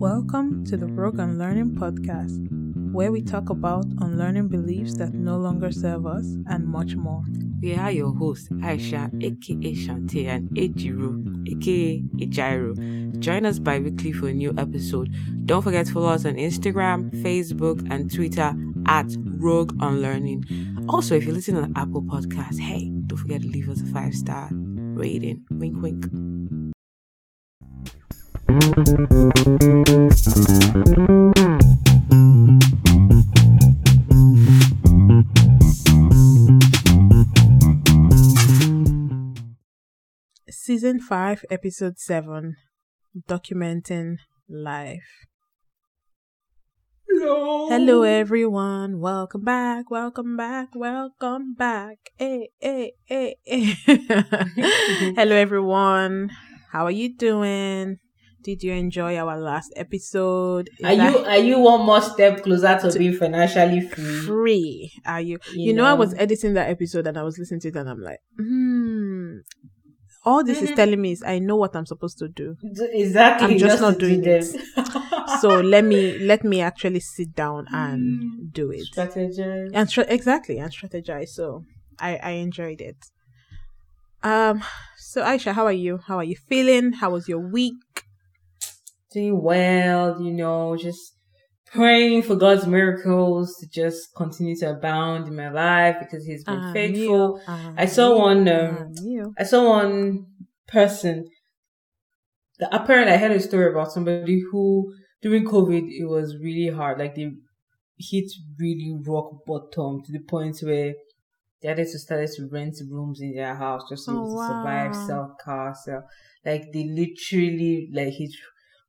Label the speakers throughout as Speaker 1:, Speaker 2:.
Speaker 1: Welcome to the Rogue Unlearning Podcast, where we talk about unlearning beliefs that no longer serve us and much more.
Speaker 2: We are your hosts, Aisha, aka Shante, and Ejiro, aka Ejiro. Join us bi weekly for a new episode. Don't forget to follow us on Instagram, Facebook, and Twitter at Rogue Unlearning. Also, if you're listening on Apple Podcasts, hey, don't forget to leave us a five star rating. Wink, wink.
Speaker 1: Season 5, Episode 7 Documenting Life.
Speaker 2: Hello.
Speaker 1: Hello, everyone. Welcome back. Welcome back. Welcome back. Hey, hey, hey, hey. Hello, everyone. How are you doing? Did you enjoy our last episode? Is
Speaker 3: Are you are you one more step closer to being financially free?
Speaker 1: free? Are you? You,
Speaker 3: You
Speaker 1: know, I was editing that episode and I was listening to it and I'm like, hmm. All this is
Speaker 3: Mhm.
Speaker 1: telling me is I know what I'm supposed to do.
Speaker 3: Exactly.
Speaker 1: I'm just not doing
Speaker 3: do
Speaker 1: it. So let me let me actually sit down and
Speaker 3: Mm.
Speaker 1: do it.
Speaker 3: strategize.
Speaker 1: and stra- exactly and strategize so i i enjoyed it um so aisha how are you how are you feeling how was your week
Speaker 3: Doing well, you know, just praying for God's miracles to just continue to abound in my life because He's been
Speaker 1: Ah,
Speaker 3: faithful.
Speaker 1: you,
Speaker 3: I saw
Speaker 1: you,
Speaker 3: one,
Speaker 1: ah,
Speaker 3: um,
Speaker 1: you.
Speaker 3: I saw one person. The apparently I heard a story about somebody who during COVID it was really hard. Like they hit really rock bottom to the point where they had to start to rent rooms in their house just to, be
Speaker 1: Oh,
Speaker 3: to survive,
Speaker 1: wow.
Speaker 3: sell cars, sell like they literally like hit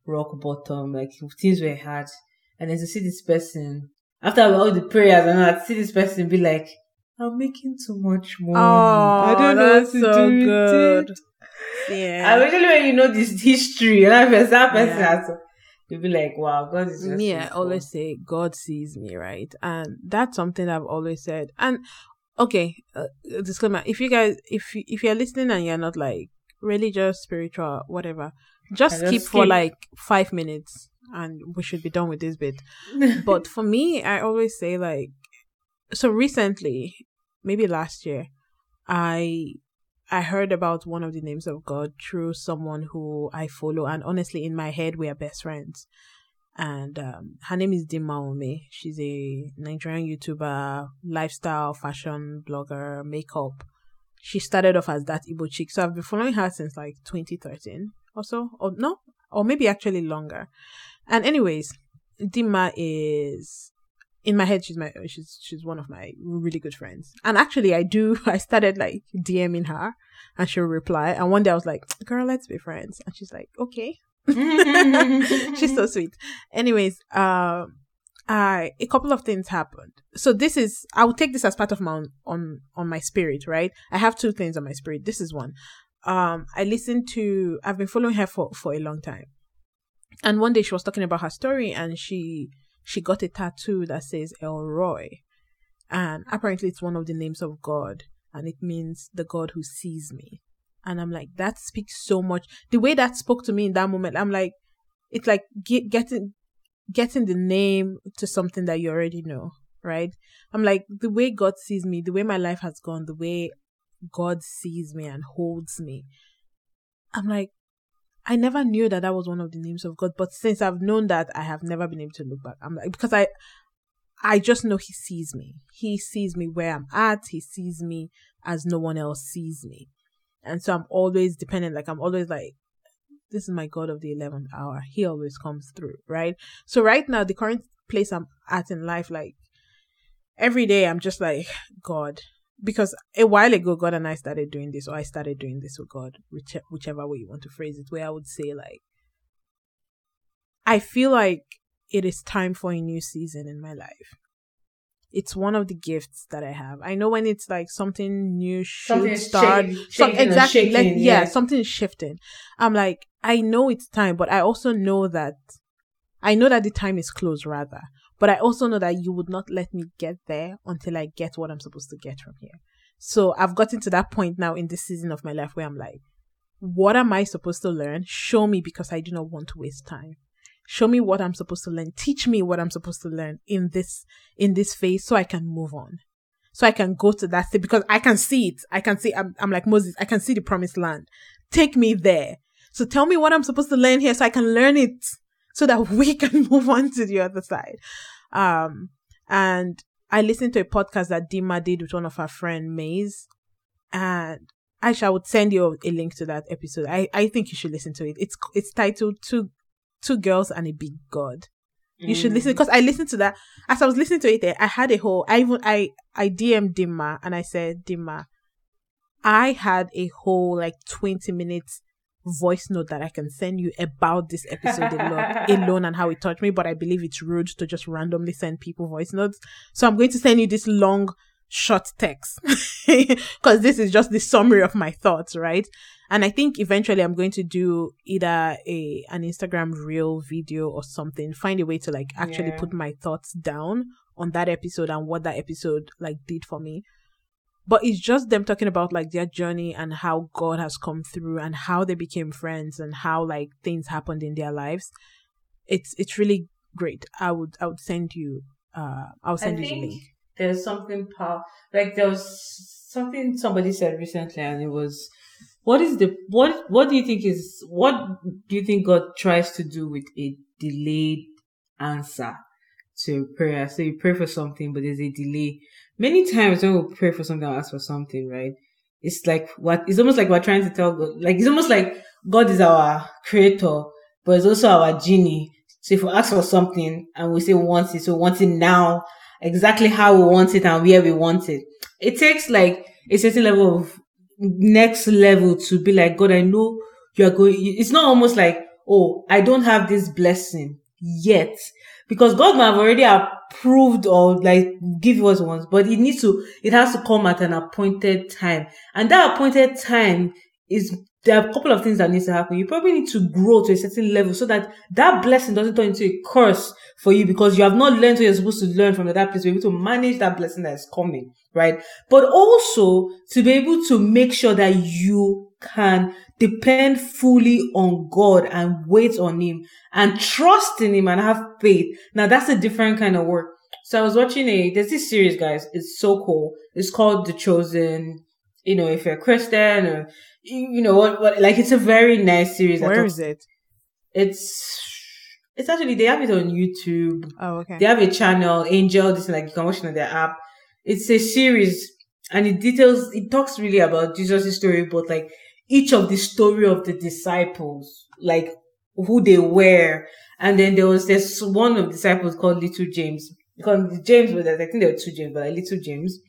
Speaker 3: rock bottom. Like things were hard. And then to see this person after all the prayers and all, to see this person be like, I'm making too much money.
Speaker 1: oh
Speaker 3: I don't know what to
Speaker 1: so
Speaker 3: do with
Speaker 1: good
Speaker 3: it."
Speaker 1: yeah
Speaker 3: Especially when you know this history, and I first that person
Speaker 1: Yeah.
Speaker 3: has to you'll be like, wow, God is just
Speaker 1: me i always say god sees me right and that's something i've always said and okay uh, disclaimer if you guys if you, if you're listening and you're not like religious spiritual whatever just keep for like five minutes and we should be done with this bit. But for me i always say like so recently maybe last year i i heard about one of the names of god through someone who i follow. And honestly in my head we are best friends. And um, her name is Dimma Umeh. She's a Nigerian YouTuber, lifestyle, fashion blogger, makeup. She started off as that Igbo chick, so I've been following her since like 2013 or so, or no, or maybe actually longer. And anyways, Dimma is in my head. She's my she's she's one of my really good friends. And actually, I do. I started like DMing her, and she'll reply. And one day I was like, "Girl, let's be friends." And she's like, "Okay." she's so sweet. Anyways, um, I a couple of things happened. So this is I will take this as part of my on on my spirit, right? I have two things on my spirit. This is one. Um, I listened to. I've been following her for for a long time, and one day she was talking about her story, and she she got a tattoo that says El Roi, and apparently it's one of the names of God, and it means the God who sees me. And I'm like, that speaks so much. The way that spoke to me in that moment, I'm like, it's like get, getting getting the name to something that you already know, right? I'm like, the way God sees me, the way my life has gone, the way God sees me and holds me. I'm like, I never knew that that was one of the names of God, but since I've known that, I have never been able to look back. I'm like, because I, I just know He sees me. He sees me where I'm at. He sees me as no one else sees me, and so I'm always dependent. Like I'm always like, this is my God of the eleventh hour. He always comes through, right? So right now, the current place I'm at in life, like every day, I'm just like God, because a while ago, God and I started doing this, or I started doing this with God, which, whichever way you want to phrase it, where I would say like, I feel like it is time for a new season in my life. It's one of the gifts that I have. I know when it's like something new should
Speaker 3: Something's
Speaker 1: start.
Speaker 3: shaking-
Speaker 1: some-
Speaker 3: shaking
Speaker 1: exactly. like, yeah,
Speaker 3: yeah.
Speaker 1: something is shifting. I'm like, I know it's time, but I also know that I know that the time is close rather. But I also know that you would not let me get there until I get what I'm supposed to get from here. So I've gotten to that point now in this season of my life where I'm like, what am I supposed to learn? Show me because I do not want to waste time. show me what I'm supposed to learn. Teach me what I'm supposed to learn in this in this phase so I can move on. So I can go to that state because I can see it. I can see I'm, I'm like Moses. I can see the promised land. Take me there. So tell me what I'm supposed to learn here so I can learn it so that we can move on to the other side. Um, and I listened to a podcast that Dimma did with one of her friend Maze, and Aisha would send you a link to that episode. I, I think you should listen to it. It's it's titled Two Two Girls and a Big God. You should listen because I listened to that. As I was listening to it I had a whole I even I I DM'd Dimma and I said, Dimma, I had a whole like 20 minutes voice note that I can send you about this episode alone, alone and how it touched me, but I believe it's rude to just randomly send people voice notes. So I'm going to send you this long, short text because this is just the summary of my thoughts, right? And I think eventually I'm going to do either a an Instagram reel video or something, find a way to like actually
Speaker 3: Yeah.
Speaker 1: put my thoughts down on that episode and what that episode like did for me but it's just them talking about like their journey and how God has come through and how they became friends and how like things happened in their lives. It's it's really great. I would I would send you uh I'll send
Speaker 3: I
Speaker 1: you the link.
Speaker 3: there's something power like there was something somebody said recently and it was what is the what what do you think is what do you think God tries to do with a delayed answer to prayer? So you pray for something but there's a delay. Many times when we pray for something or ask for something, right? It's like what it's almost like we're trying to tell God like it's almost like God is our creator, but it's also our genie. So if we ask for something and we say we want it, so we want it now, exactly how we want it and where we want it. It takes like a certain level of next level to be like, God, I know you are going, it's not almost like, oh, I don't have this blessing yet. Because God might have already approved or like give he wants, but it needs to, it has to come at an appointed time. And that appointed time is there are a couple of things that needs to happen. You probably need to grow to a certain level so that that blessing doesn't turn into a curse for you because you have not learned what you're supposed to learn from that place. Be able to manage that blessing that is coming, right? But also to be able to make sure that you can depend fully on God and wait on Him and trust in Him and have faith. Now that's a different kind of work. So I was watching a, there's this series, guys. It's so cool. It's called The Chosen. You know, if you're a Christian or, you know, what, what, like it's a very nice series.
Speaker 1: Where is it?
Speaker 3: It's, it's actually, they have it on YouTube.
Speaker 1: Oh okay.
Speaker 3: They have a channel, Angel, this like you can watch it on their app. It's a series and it details, it talks really about Jesus' story, but like each of the story of the disciples, like who they were. And then there was this one of the disciples called Little James. Because James was, I think there were two James, but like Little James.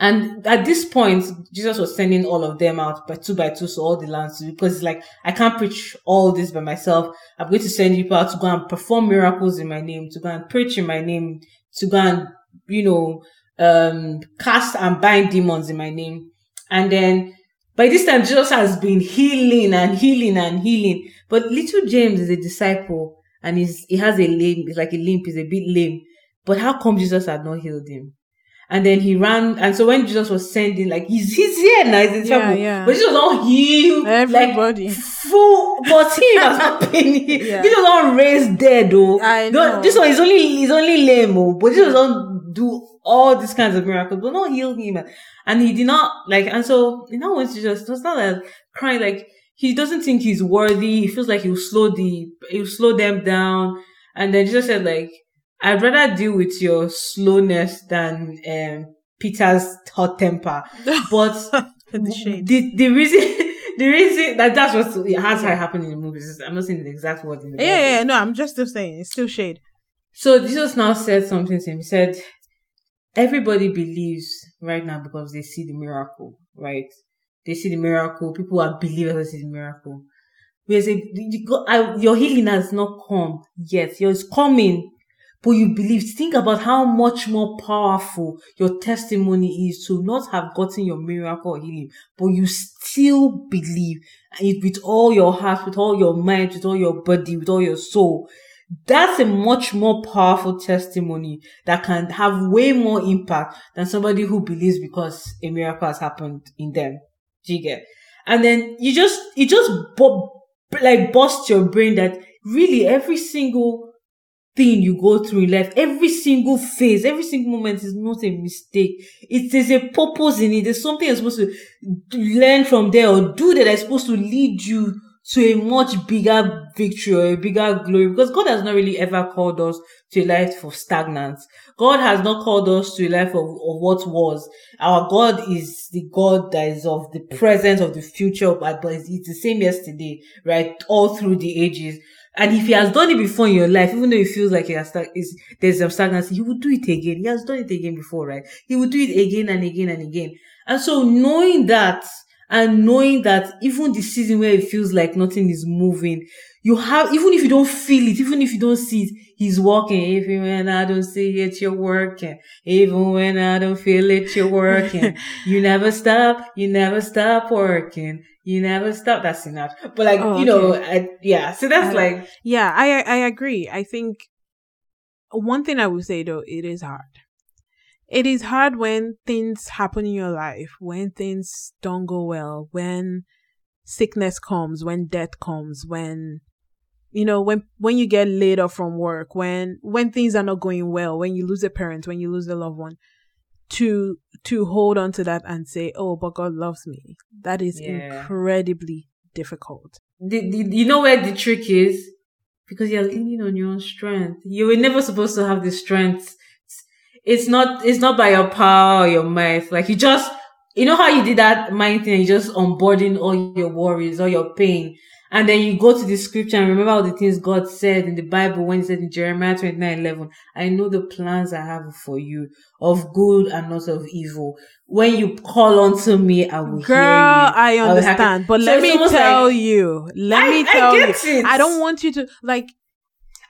Speaker 3: And at this point, Jesus was sending all of them out by two by two, so all the lands, because it's like, I can't preach all this by myself. I'm going to send people out to go and perform miracles in my name, to go and preach in my name, to go and, you know, um, cast and bind demons in my name. And then by this time, Jesus has been healing and healing and healing. But little James is a disciple and he's, he has a lame, he's like a limp, he's a bit lame. But how come Jesus had not healed him? And then he ran, and so when Jesus was sending, like he's he's here now, he's in
Speaker 1: Yeah,
Speaker 3: trouble.
Speaker 1: yeah.
Speaker 3: But Jesus was not healed,
Speaker 1: Everybody.
Speaker 3: like full, but he has not been healed.
Speaker 1: Yeah.
Speaker 3: Jesus was not raised dead, though.
Speaker 1: I
Speaker 3: No,
Speaker 1: know.
Speaker 3: This one is only he's only lame, oh, but Jesus don't do all these kinds of miracles, but not heal him. And he did not like, and so you know when Jesus it was not like crying, like he doesn't think he's worthy. He feels like he'll slow the he'll slow them down. And then Jesus said, like, I'd rather deal with your slowness than um Peter's hot temper. But
Speaker 1: the shade.
Speaker 3: the the reason the reason that that's what has how it happened in the movies. I'm not saying the exact word in the
Speaker 1: Yeah, yeah, yeah, no, I'm just still saying it's still shade.
Speaker 3: So Jesus now said something to him. He said, Everybody believes right now because they see the miracle, right? They see the miracle. People are believers see the miracle. We say, "You go- I- Your healing has not come yet. Yours coming, but you believe. Think about how much more powerful your testimony is to not have gotten your miracle healing, but you still believe it with all your heart, with all your mind, with all your body, with all your soul that's a much more powerful testimony that can have way more impact than somebody who believes because a miracle has happened in them. Do you get? And then you just, you just like bust your brain that really every single thing you go through in life, every single phase, every single moment is not a mistake. It is a purpose in it. There's something you're supposed to learn from there or do that is supposed to lead you to a much bigger victory or a bigger glory because God has not really ever called us to a life of stagnance. God has not called us to a life of, of what was. Our God is the God that is of the present, of the future, but it's the same yesterday, right? All through the ages. And if he has done it before in your life, even though it feels like he has is, there's some stagnancy, he will do it again. He has done it again before, right? He will do it again and again and again. And so knowing that, and knowing that even the season where it feels like nothing is moving, you have, even if you don't feel it, even if you don't see it, he's working. Even when I don't see it, you're working. Even when I don't feel it, you're working. you never stop. You never stop working. You never stop. That's enough. But like, oh, you know, I, yeah. So that's I, like,
Speaker 1: yeah, I, I agree. I think one thing I would say though, it is hard it is hard when things happen in your life, when things don't go well, when sickness comes, when death comes, when you know when when you get laid off from work, when when things are not going well, when you lose a parent, when you lose a loved one, to to hold on to that and say, "Oh, but God loves me." That is yeah. incredibly difficult.
Speaker 3: The, the, you know where the trick is? Because you're leaning on your own strength. You were never supposed to have the strength it's not it's not by your power or your might. Like you just you know how you did that mind thing, you just onboarding all your worries, all your pain. And then you go to the scripture and remember all the things God said in the Bible when he said in Jeremiah 29 11, I know the plans I have for you of good and not of evil. When you call unto me, I will hear you."
Speaker 1: Girl, I understand. But so let me tell like, you, let I, me tell you, it. I don't want you to like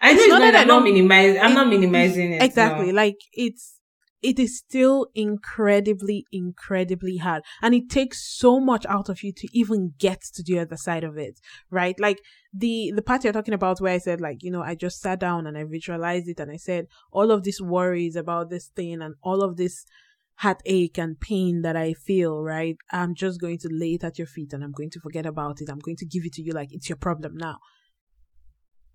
Speaker 3: I know it's not, that I'm not minimizing. I'm it, not minimizing it.
Speaker 1: Exactly.
Speaker 3: No.
Speaker 1: Like it's it is still incredibly, incredibly hard. And it takes so much out of you to even get to the other side of it, right? Like the, the part you're talking about where I said, like, you know, I just sat down and I visualized it and I said, all of these worries about this thing and all of this heartache and pain that I feel, right? I'm just going to lay it at your feet and I'm going to forget about it. I'm going to give it to you like it's your problem now.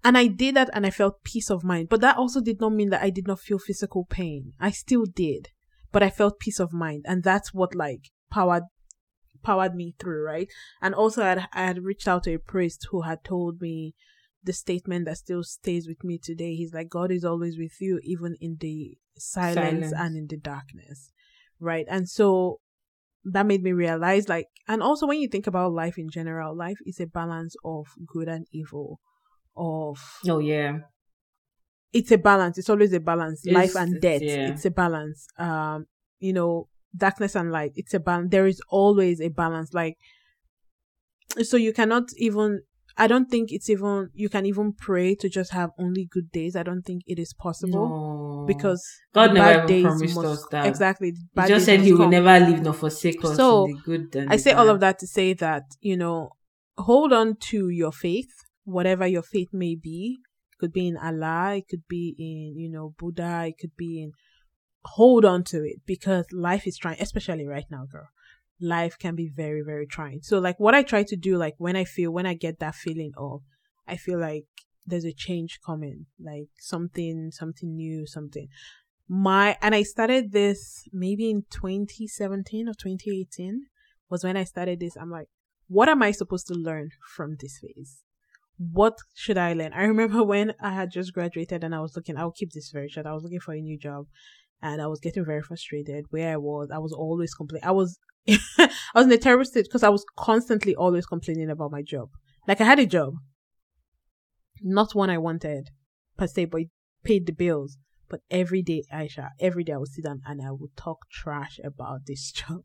Speaker 1: And I did that and I felt peace of mind. But that also did not mean that I did not feel physical pain. I still did. But I felt peace of mind. And that's what like powered powered me through, right? And also I had, I had reached out to a priest who had told me the statement that still stays with me today. He's like, God is always with you, even in the silence, silence. and in the darkness. Right. And so that made me realize like and also when you think about life in general, life is a balance of good and evil of
Speaker 3: oh yeah
Speaker 1: it's a balance it's always a balance it's, life and death yeah. it's a balance um you know darkness and light it's a balance there is always a balance like so you cannot even I don't think it's even you can even pray to just have only good days. I don't think it is possible no. because
Speaker 3: God never promised must, us that.
Speaker 1: Exactly,
Speaker 3: he just said He will never leave nor forsake us. So good
Speaker 1: I say all of that to say that you know hold on to your faith whatever your faith may be. It could be in Allah, it could be in, you know, Buddha, it could be in hold on to it because life is trying, especially right now, girl. Life can be very, very trying. So like what I try to do, like when I feel when I get that feeling of I feel like there's a change coming, like something, something new, something. My and I started this maybe in 2017 or 2018 was when I started this. I'm like, what am I supposed to learn from this phase? What should I learn? I remember when I had just graduated and I was looking, I'll keep this very short. I was looking for a new job and I was getting very frustrated where I was. I was always complaining. I was, I was in a terrible state because I was constantly always complaining about my job. Like I had a job, not one I wanted per se, but it paid the bills. But every day, Aisha, every day I would sit down and I would talk trash about this job.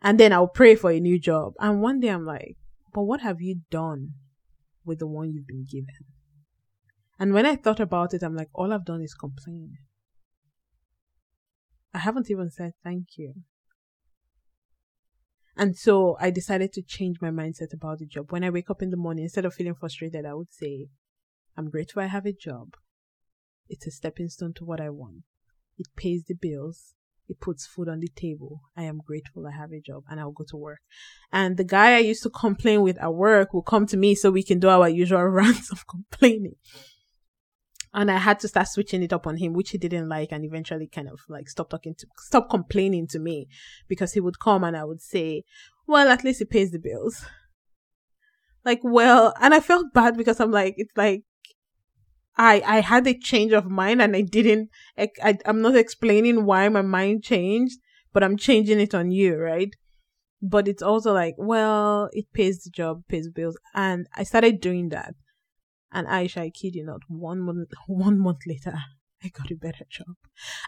Speaker 1: And then I'll pray for a new job. And one day I'm like, but what have you done with the one you've been given. And when I thought about it, I'm like, all I've done is complain. I haven't even said thank you. And so I decided to change my mindset about the job. When I wake up in the morning, instead of feeling frustrated, I would say, I'm grateful I have a job. It's a stepping stone to what I want. It pays the bills. It puts food on the table. I am grateful I have a job and I'll go to work. And the guy I used to complain with at work will come to me so we can do our usual rants of complaining. And I had to start switching it up on him, which he didn't like, and eventually kind of like stop talking to, stop complaining to me because he would come and I would say, well, at least he pays the bills. Like, well, and I felt bad because I'm like, it's like, I, I had a change of mind and I didn't, I, I, I'm not explaining why my mind changed, but I'm changing it on you, right? But it's also like, well, it pays the job, pays bills. And I started doing that. And Aisha, I kid you not, one month, one month later, I got a better job.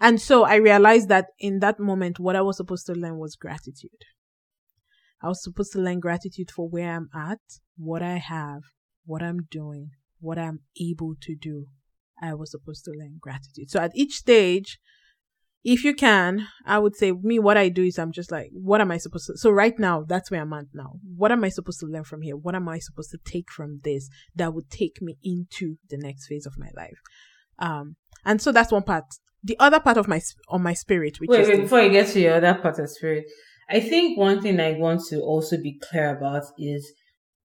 Speaker 1: And so I realized that in that moment, what I was supposed to learn was gratitude. I was supposed to learn gratitude for where I'm at, what I have, what I'm doing, what I'm able to do. I was supposed to learn gratitude. So at each stage, if you can, I would say me, what I do is I'm just like, what am I supposed to? So right now, that's where I'm at now. What am I supposed to learn from here? What am I supposed to take from this that would take me into the next phase of my life? Um, and so that's one part. The other part of my, on my spirit, which
Speaker 3: wait,
Speaker 1: is
Speaker 3: wait,
Speaker 1: the-
Speaker 3: before you get to your other part of spirit, I think one thing I want to also be clear about is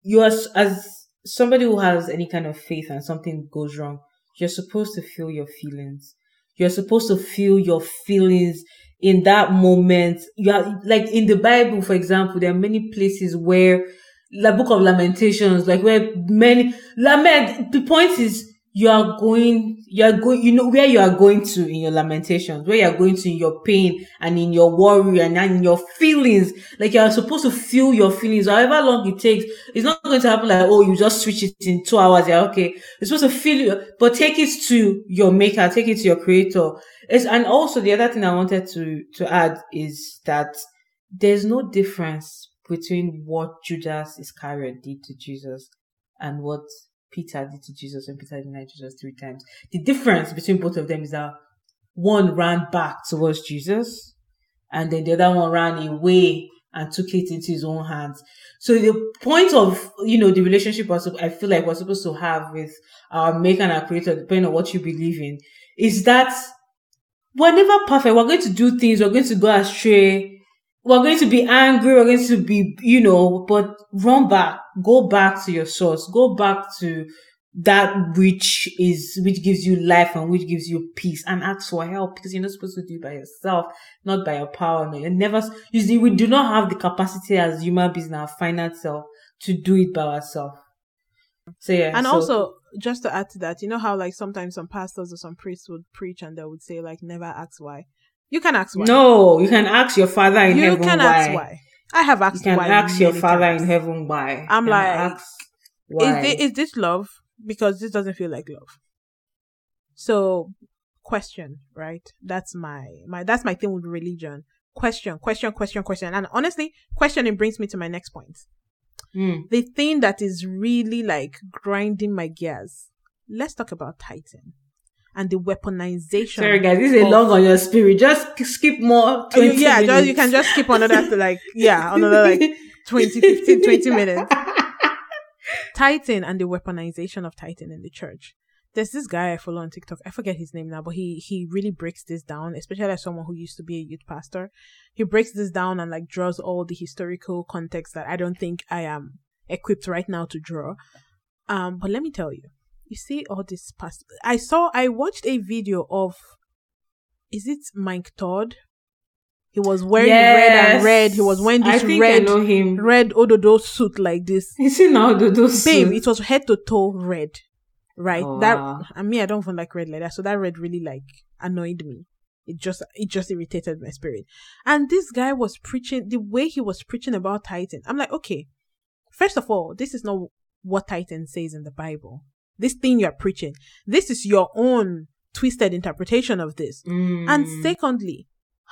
Speaker 3: you are as somebody who has any kind of faith and something goes wrong, you're supposed to feel your feelings. You're supposed to feel your feelings in that moment. You are like in the Bible, for example, there are many places where the book of Lamentations, like where many lament. The point is, you are going, you are going, you know where you are going to in your lamentations, where you are going to in your pain and in your worry and in your feelings. Like you are supposed to feel your feelings, however long it takes. It's not going to happen like, oh, you just switch it in two hours. Yeah, okay. You're supposed to feel it, but take it to your maker, take it to your creator. It's, and also the other thing I wanted to, to add is that there's no difference between what Judas Iscariot did to Jesus and what Peter did to Jesus when Peter denied Jesus three times. The difference between both of them is that one ran back towards Jesus and then the other one ran away and took it into his own hands. So the point of, you know, the relationship I feel like we're supposed to have with our maker and our creator, depending on what you believe in, is that we're never perfect. We're going to do things. We're going to go astray. We're going to be angry. We're going to be, you know, but run back. Go back to your source. Go back to that which is, which gives you life and which gives you peace and ask for help because you're not supposed to do it by yourself, not by your power. No, you're never, you see, we do not have the capacity as human beings in our finite self to do it by ourselves. So yeah.
Speaker 1: And
Speaker 3: so-
Speaker 1: also, just to add to that, you know how like sometimes some pastors or some priests would preach and they would say like never ask why. You can ask why.
Speaker 3: no, you can ask your father in
Speaker 1: you
Speaker 3: heaven
Speaker 1: can
Speaker 3: why.
Speaker 1: ask why. I have asked.
Speaker 3: You can
Speaker 1: why.
Speaker 3: ask your father
Speaker 1: times.
Speaker 3: in heaven why.
Speaker 1: I'm like,
Speaker 3: why.
Speaker 1: Is, thi- is this love? Because this doesn't feel like love. So, question, right? That's my my that's my thing with religion. Question, question, question, question. And honestly, questioning brings me to my next point.
Speaker 3: Mm.
Speaker 1: The thing that is really like grinding my gears. Let's talk about tithing and the weaponization.
Speaker 3: Sorry guys, this is
Speaker 1: a
Speaker 3: long on your spirit. Just skip more. 20
Speaker 1: Oh, yeah, just, you can just skip another to like yeah, another like 20, 15, 20 minutes. tithing and the weaponization of tithing in the church. There's this guy I follow on TikTok. I forget his name now, but he he really breaks this down, especially as someone who used to be a youth pastor. He breaks this down and like draws all the historical context that I don't think I am equipped right now to draw. Um, but let me tell you, you see all this past. I saw I watched a video of, is it Mike Todd? He was wearing red and red. He was wearing this red
Speaker 3: I know him.
Speaker 1: red Ododo suit like this.
Speaker 3: You see now the those
Speaker 1: Babe, it was head to toe red. Right?
Speaker 3: Oh,
Speaker 1: that
Speaker 3: wow.
Speaker 1: I mean I don't even like red like that. So that red really like annoyed me. It just it just irritated my spirit. And this guy was preaching the way he was preaching about tithing. I'm like, okay, first of all, this is not what tithing says in the Bible. This thing you're preaching. This is your own twisted interpretation of this.
Speaker 3: Mm.
Speaker 1: And secondly,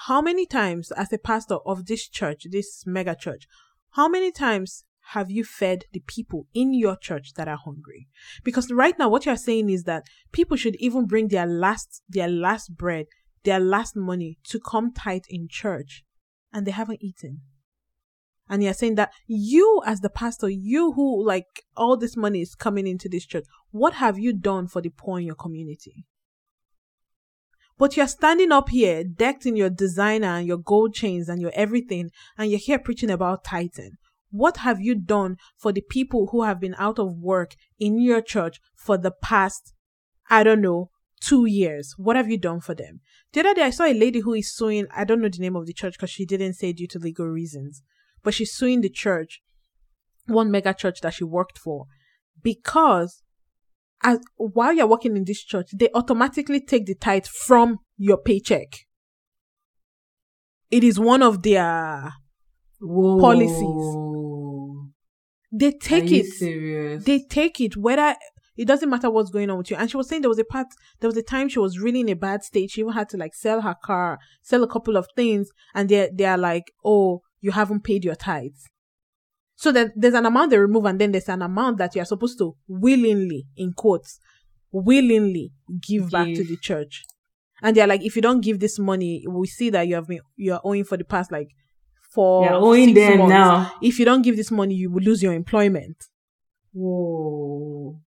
Speaker 1: how many times as a pastor of this church, this mega church, how many times have you fed the people in your church that are hungry? Because right now what you're saying is that people should even bring their last their last bread, their last money to come tithe in church and they haven't eaten. And you're saying that you as the pastor, you who like all this money is coming into this church, what have you done for the poor in your community? But you're standing up here, decked in your designer and your gold chains and your everything, and you're here preaching about tithing. What have you done for the people who have been out of work in your church for the past, I don't know, two years? What have you done for them? The other day, I saw a lady who is suing, I don't know the name of the church because she didn't say due to legal reasons, but she's suing the church, one mega church that she worked for, because as, while you're working in this church, they automatically take the tithe from your paycheck. It is one of their
Speaker 3: Whoa.
Speaker 1: policies. They take it.
Speaker 3: serious?
Speaker 1: They take it whether it doesn't matter what's going on with you. And she was saying there was a part, there was a time she was really in a bad state. She even had to like sell her car, sell a couple of things, and they they are like, oh, you haven't paid your tithes. So that there's an amount they remove, and then there's an amount that you are supposed to willingly, in quotes, willingly give, back to the church. And they're like, if you don't give this money, we see that you have been you're owing for the past like four,
Speaker 3: You're owing
Speaker 1: six
Speaker 3: them
Speaker 1: months.
Speaker 3: now.
Speaker 1: If you don't give this money, you will lose your employment.
Speaker 3: Whoa.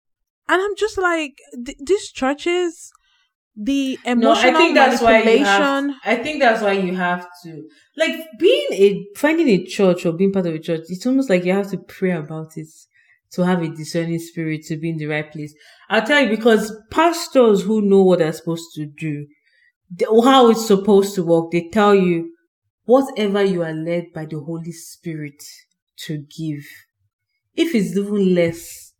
Speaker 1: And I'm just like, th- these churches, the
Speaker 3: No,
Speaker 1: emotional
Speaker 3: I think that's why you have. I think that's why you have to like being a finding a church or being part of a church. It's almost like you have to pray about it to have a discerning spirit to be in the right place. I'll tell you because pastors who know what they're supposed to do, how it's supposed to work, they tell you whatever you are led by the Holy Spirit to give. If it's even less,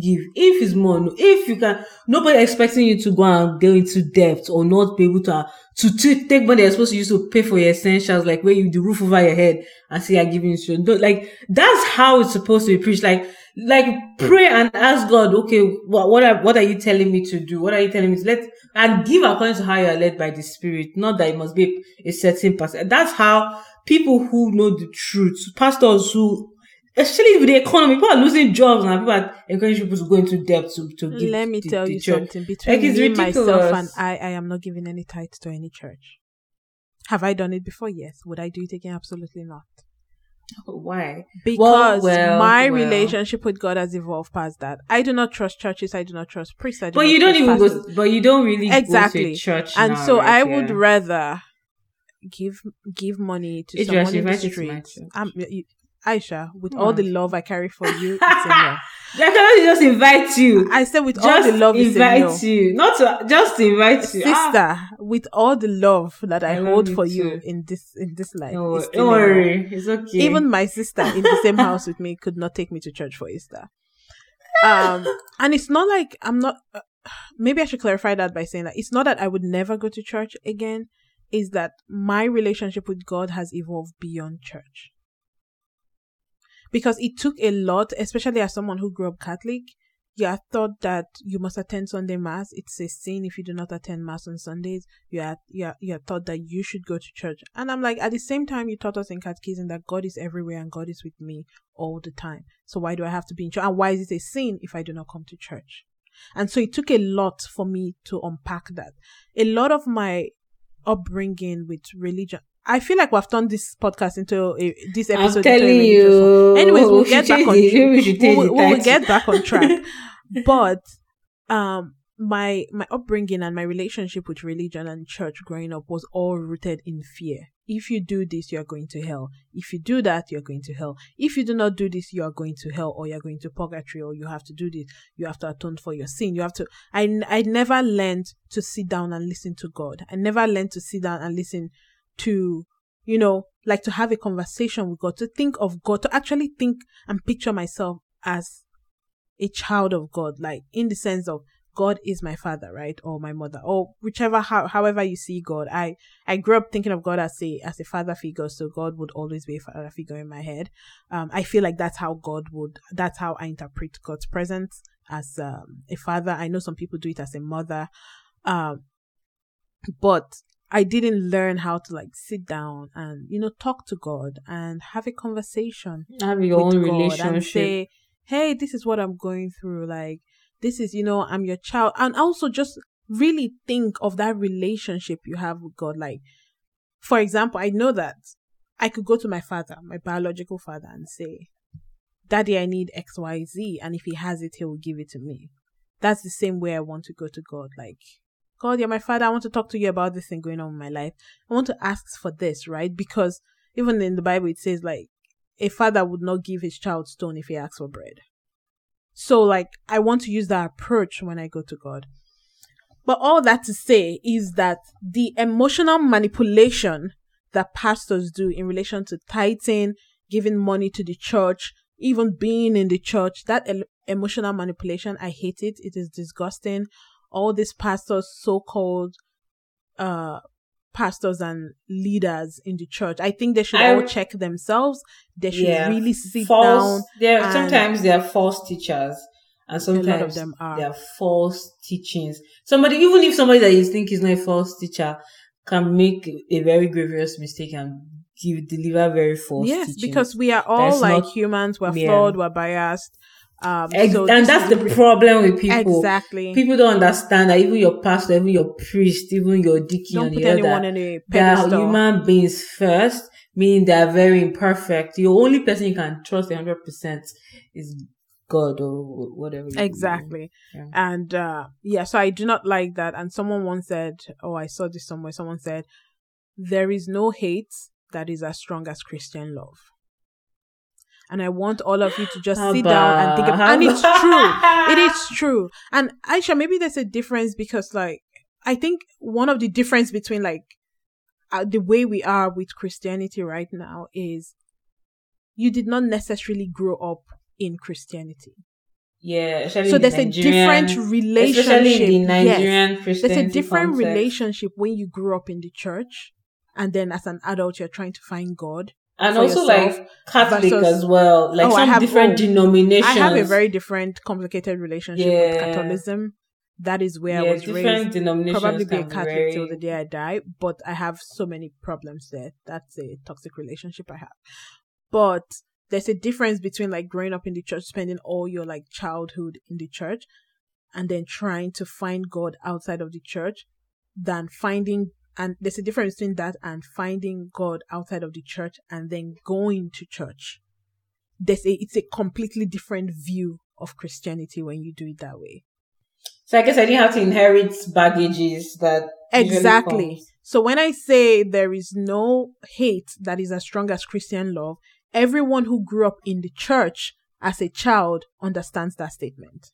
Speaker 3: give. If it's more. If you can, nobody expecting you to go and go into debt or not be able to uh, to t- take money you're supposed to use to pay for your essentials, like where you the roof over your head and say you're giving it you. Don't- Like that's how it's supposed to be preached. Like like pray and ask God, okay, what what are what are you telling me to do? What are you telling me to let and give according to how you are led by the Spirit. Not that it must be a certain person. That's how people who know the truth, pastors who especially with the economy, people are losing jobs and people are encouraging people to go into debt to, to give
Speaker 1: Let me
Speaker 3: the-
Speaker 1: tell
Speaker 3: the
Speaker 1: you
Speaker 3: church.
Speaker 1: something. Between
Speaker 3: Like,
Speaker 1: me, myself, and I, I am not giving any tithe to any church. Have I done it before? Yes. Would I do it again? Absolutely not.
Speaker 3: Oh, why?
Speaker 1: Because
Speaker 3: well,
Speaker 1: my
Speaker 3: well.
Speaker 1: relationship with God has evolved past that. I do not trust churches. I do not trust priests. I do
Speaker 3: But you don't even
Speaker 1: pastors.
Speaker 3: go. But you don't really
Speaker 1: exactly
Speaker 3: go to a church.
Speaker 1: and
Speaker 3: now,
Speaker 1: so
Speaker 3: right?
Speaker 1: i would
Speaker 3: Yeah.
Speaker 1: rather give give money to
Speaker 3: Idris,
Speaker 1: someone in the
Speaker 3: you to my
Speaker 1: streets
Speaker 3: church.
Speaker 1: you, aisha with all the love i carry for you it's no.
Speaker 3: I cannot just invite you.
Speaker 1: i said with all
Speaker 3: just
Speaker 1: the love no.
Speaker 3: invite you, not to just invite you. Ah,
Speaker 1: sister with all the love that i,
Speaker 3: I
Speaker 1: hold
Speaker 3: you
Speaker 1: for you
Speaker 3: too.
Speaker 1: in this in this life
Speaker 3: don't worry,
Speaker 1: it's
Speaker 3: don't
Speaker 1: no.
Speaker 3: it's okay.
Speaker 1: even my sister in the same house with me could not take me to church for easter um and it's not like i'm not uh, maybe i should clarify that by saying that it's not that i would never go to church again is that my relationship with god has evolved beyond church because it took a lot especially as someone who grew up catholic you are thought that you must attend Sunday Mass. It's a sin if you do not attend Mass on Sundays. You are, you are, you are that you should go to church. And I'm like, at the same time, you taught us in catechism that God is everywhere and God is with me all the time. So why do I have to be in church? And why is it a sin if I do not come to church? And so it took a lot for me to unpack that. A lot of my upbringing with religion. I feel like we've turned this podcast into a, this
Speaker 3: I'm
Speaker 1: episode. into
Speaker 3: telling you.
Speaker 1: Anyways, we'll get back on
Speaker 3: maybe we
Speaker 1: we'll, we'll get back on track. but um my my upbringing and my relationship with religion and church growing up was all rooted in fear. If you do this, you are going to hell. If you do that, you're going to hell. If you do not do this, you are going to hell, or you're going to purgatory, or you have to do this. You have to atone for your sin. You have to. I I never learned to sit down and listen to God. I never learned to sit down and listen to you know like to have a conversation with God, to think of God, to actually think and picture myself as a child of God, like in the sense of God is my father, right, or my mother, or whichever how, however you see God. I I grew up thinking of God as a as a father figure, so God would always be a father figure in my head. Um, I feel like that's how God would. That's how I interpret God's presence as um, a father. I know some people do it as a mother, um, but I didn't learn how to like sit down and you know talk to God and have a conversation
Speaker 3: Have your own
Speaker 1: God and
Speaker 3: relationship.
Speaker 1: say, "Hey, this is what I'm going through. Like, this is, you know, I'm your child." And also just really think of that relationship you have with God. Like, for example, I know that I could go to my father, my biological father, and say, "Daddy, I need X, Y, Z," and if he has it, he will give it to me. That's the same way I want to go to God. Like, God, you're my father. I want to talk to you about this thing going on in my life. I want to ask for this, right? Because even in the Bible, it says like a father would not give his child stone if he asks for bread. So like I want to use that approach when I go to God. But all that to say is that the emotional manipulation that pastors do in relation to tithing, giving money to the church, even being in the church, that emotional manipulation, I hate it. It is disgusting. All these pastors, so called uh pastors and leaders in the church. I think they should I, all check themselves. They should yeah, really sit false, down.
Speaker 3: There sometimes they are false teachers. And sometimes a lot of them are. they are false teachings. Somebody, even if somebody that you think is not a false teacher, can make a very grievous mistake and give deliver very false.
Speaker 1: Yes, because we are all that's like not, humans. We're yeah. flawed. We're biased. Um,
Speaker 3: Ex-
Speaker 1: so
Speaker 3: and that's the problem with people.
Speaker 1: Exactly.
Speaker 3: People don't understand that even your pastor, even your priest, even your deacon,
Speaker 1: don't put anyone in a
Speaker 3: they are human beings first, meaning they are very imperfect. The only person you can trust 100% is God or whatever.
Speaker 1: Exactly. Yeah. And uh, yeah, so I do not like that. And someone once said, oh, I saw this somewhere. Someone said, there is no hate that is as strong as Christian love and I want all of you to just sit down and think about and it's true. It is true. And Aisha, maybe there's a difference because like I think one of the difference between like uh, the way we are with Christianity right now is you did not necessarily grow up in Christianity.
Speaker 3: Yeah, so
Speaker 1: there's
Speaker 3: the
Speaker 1: a different relationship.
Speaker 3: The Nigerian yes.
Speaker 1: There's a different concept. relationship when you grew up in the church, and then as an adult you're trying to find God
Speaker 3: and also like Catholic versus, as well, like oh, some have, different oh, denominations. I
Speaker 1: have a very different, complicated relationship yeah. with Catholicism. That is where yeah, I was raised. Probably be a Catholic very... till the day I die, but I have so many problems there. That's a toxic relationship I have. But there's a difference between like growing up in the church, spending all your like childhood in the church, and then trying to find God outside of the church, than finding and there's a difference between that and finding God outside of the church and then going to church. There's a, it's a completely different view of Christianity when you do it that way.
Speaker 3: So I guess I didn't have to inherit baggages that
Speaker 1: exactly. So when I say there is no hate that is as strong as Christian love, everyone who grew up in the church as a child understands that statement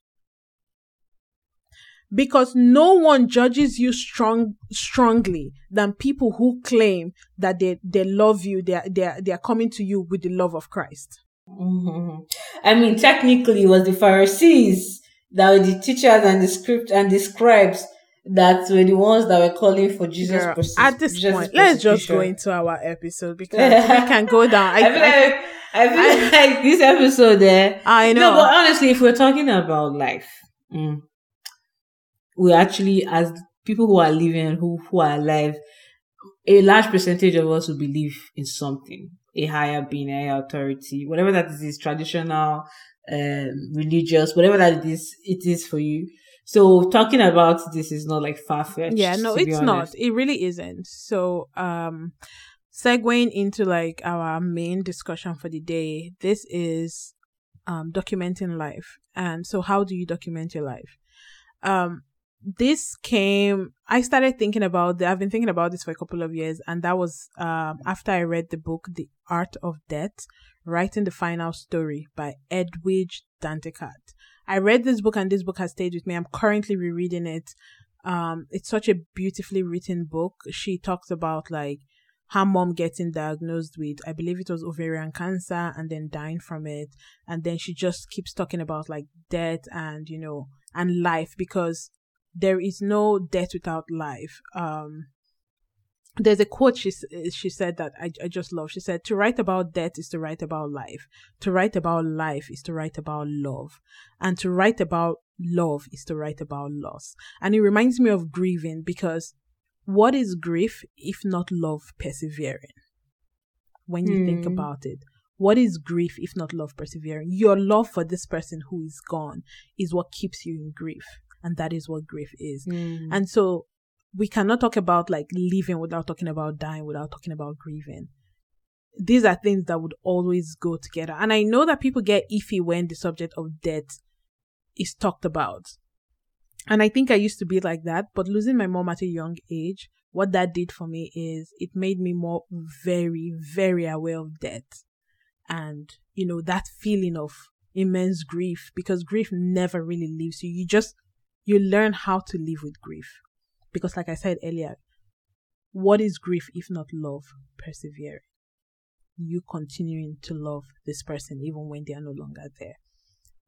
Speaker 1: because no one judges you strong strongly than people who claim that they, they love you they are, they, are, they are coming to you with the love of christ
Speaker 3: mm-hmm. i mean technically it was the pharisees that were the teachers and the script and the scribes that were the ones that were calling for Jesus.
Speaker 1: Girl, at this Jesus point, let's just go into our episode because we can go down. I,
Speaker 3: I feel, like, I feel I, like this episode there.
Speaker 1: I know.
Speaker 3: No, but honestly, if we're talking about life, mm, we actually, as people who are living, who, who are alive, a large percentage of us will believe in something, a higher being, a higher authority, whatever that is, is traditional, um, religious, whatever that it is, it is for you. So talking about this is not like far fetched.
Speaker 1: Yeah, no, it's not. It really isn't. So, um, segueing into like our main discussion for the day, this is um documenting life. And so how do you document your life? Um, this came i started thinking about the, i've been thinking about this for a couple of years and that was um, after i read the book the art of death writing the final story by edwidge danticat i read this book and this book has stayed with me. I'm currently rereading it. Um, it's such a beautifully written book. She talks about like her mom getting diagnosed with i believe it was ovarian cancer and then dying from it. And then she just keeps talking about like death and you know and life because there is no death without life. Um, there's a quote she she said that I, I just love. She said, "To write about death is to write about life. To write about life is to write about love, and to write about love is to write about loss." And it reminds me of grieving because what is grief if not love persevering? When you mm. think hmm. about it, what is grief if not love persevering? Your love for this person who is gone is what keeps you in grief and that is what grief is mm. and so we cannot talk about like living without talking about dying without talking about grieving these are things that would always go together and i know that people get iffy when the subject of death is talked about And I think I used to be like that, but losing my mom at a young age, what that did for me is it made me more very, very aware of death. And, you know, that feeling of immense grief because grief never really leaves you. You just, you learn how to live with grief. Because like I said earlier, what is grief if not love? Persevering. You continuing to love this person even when they are no longer there.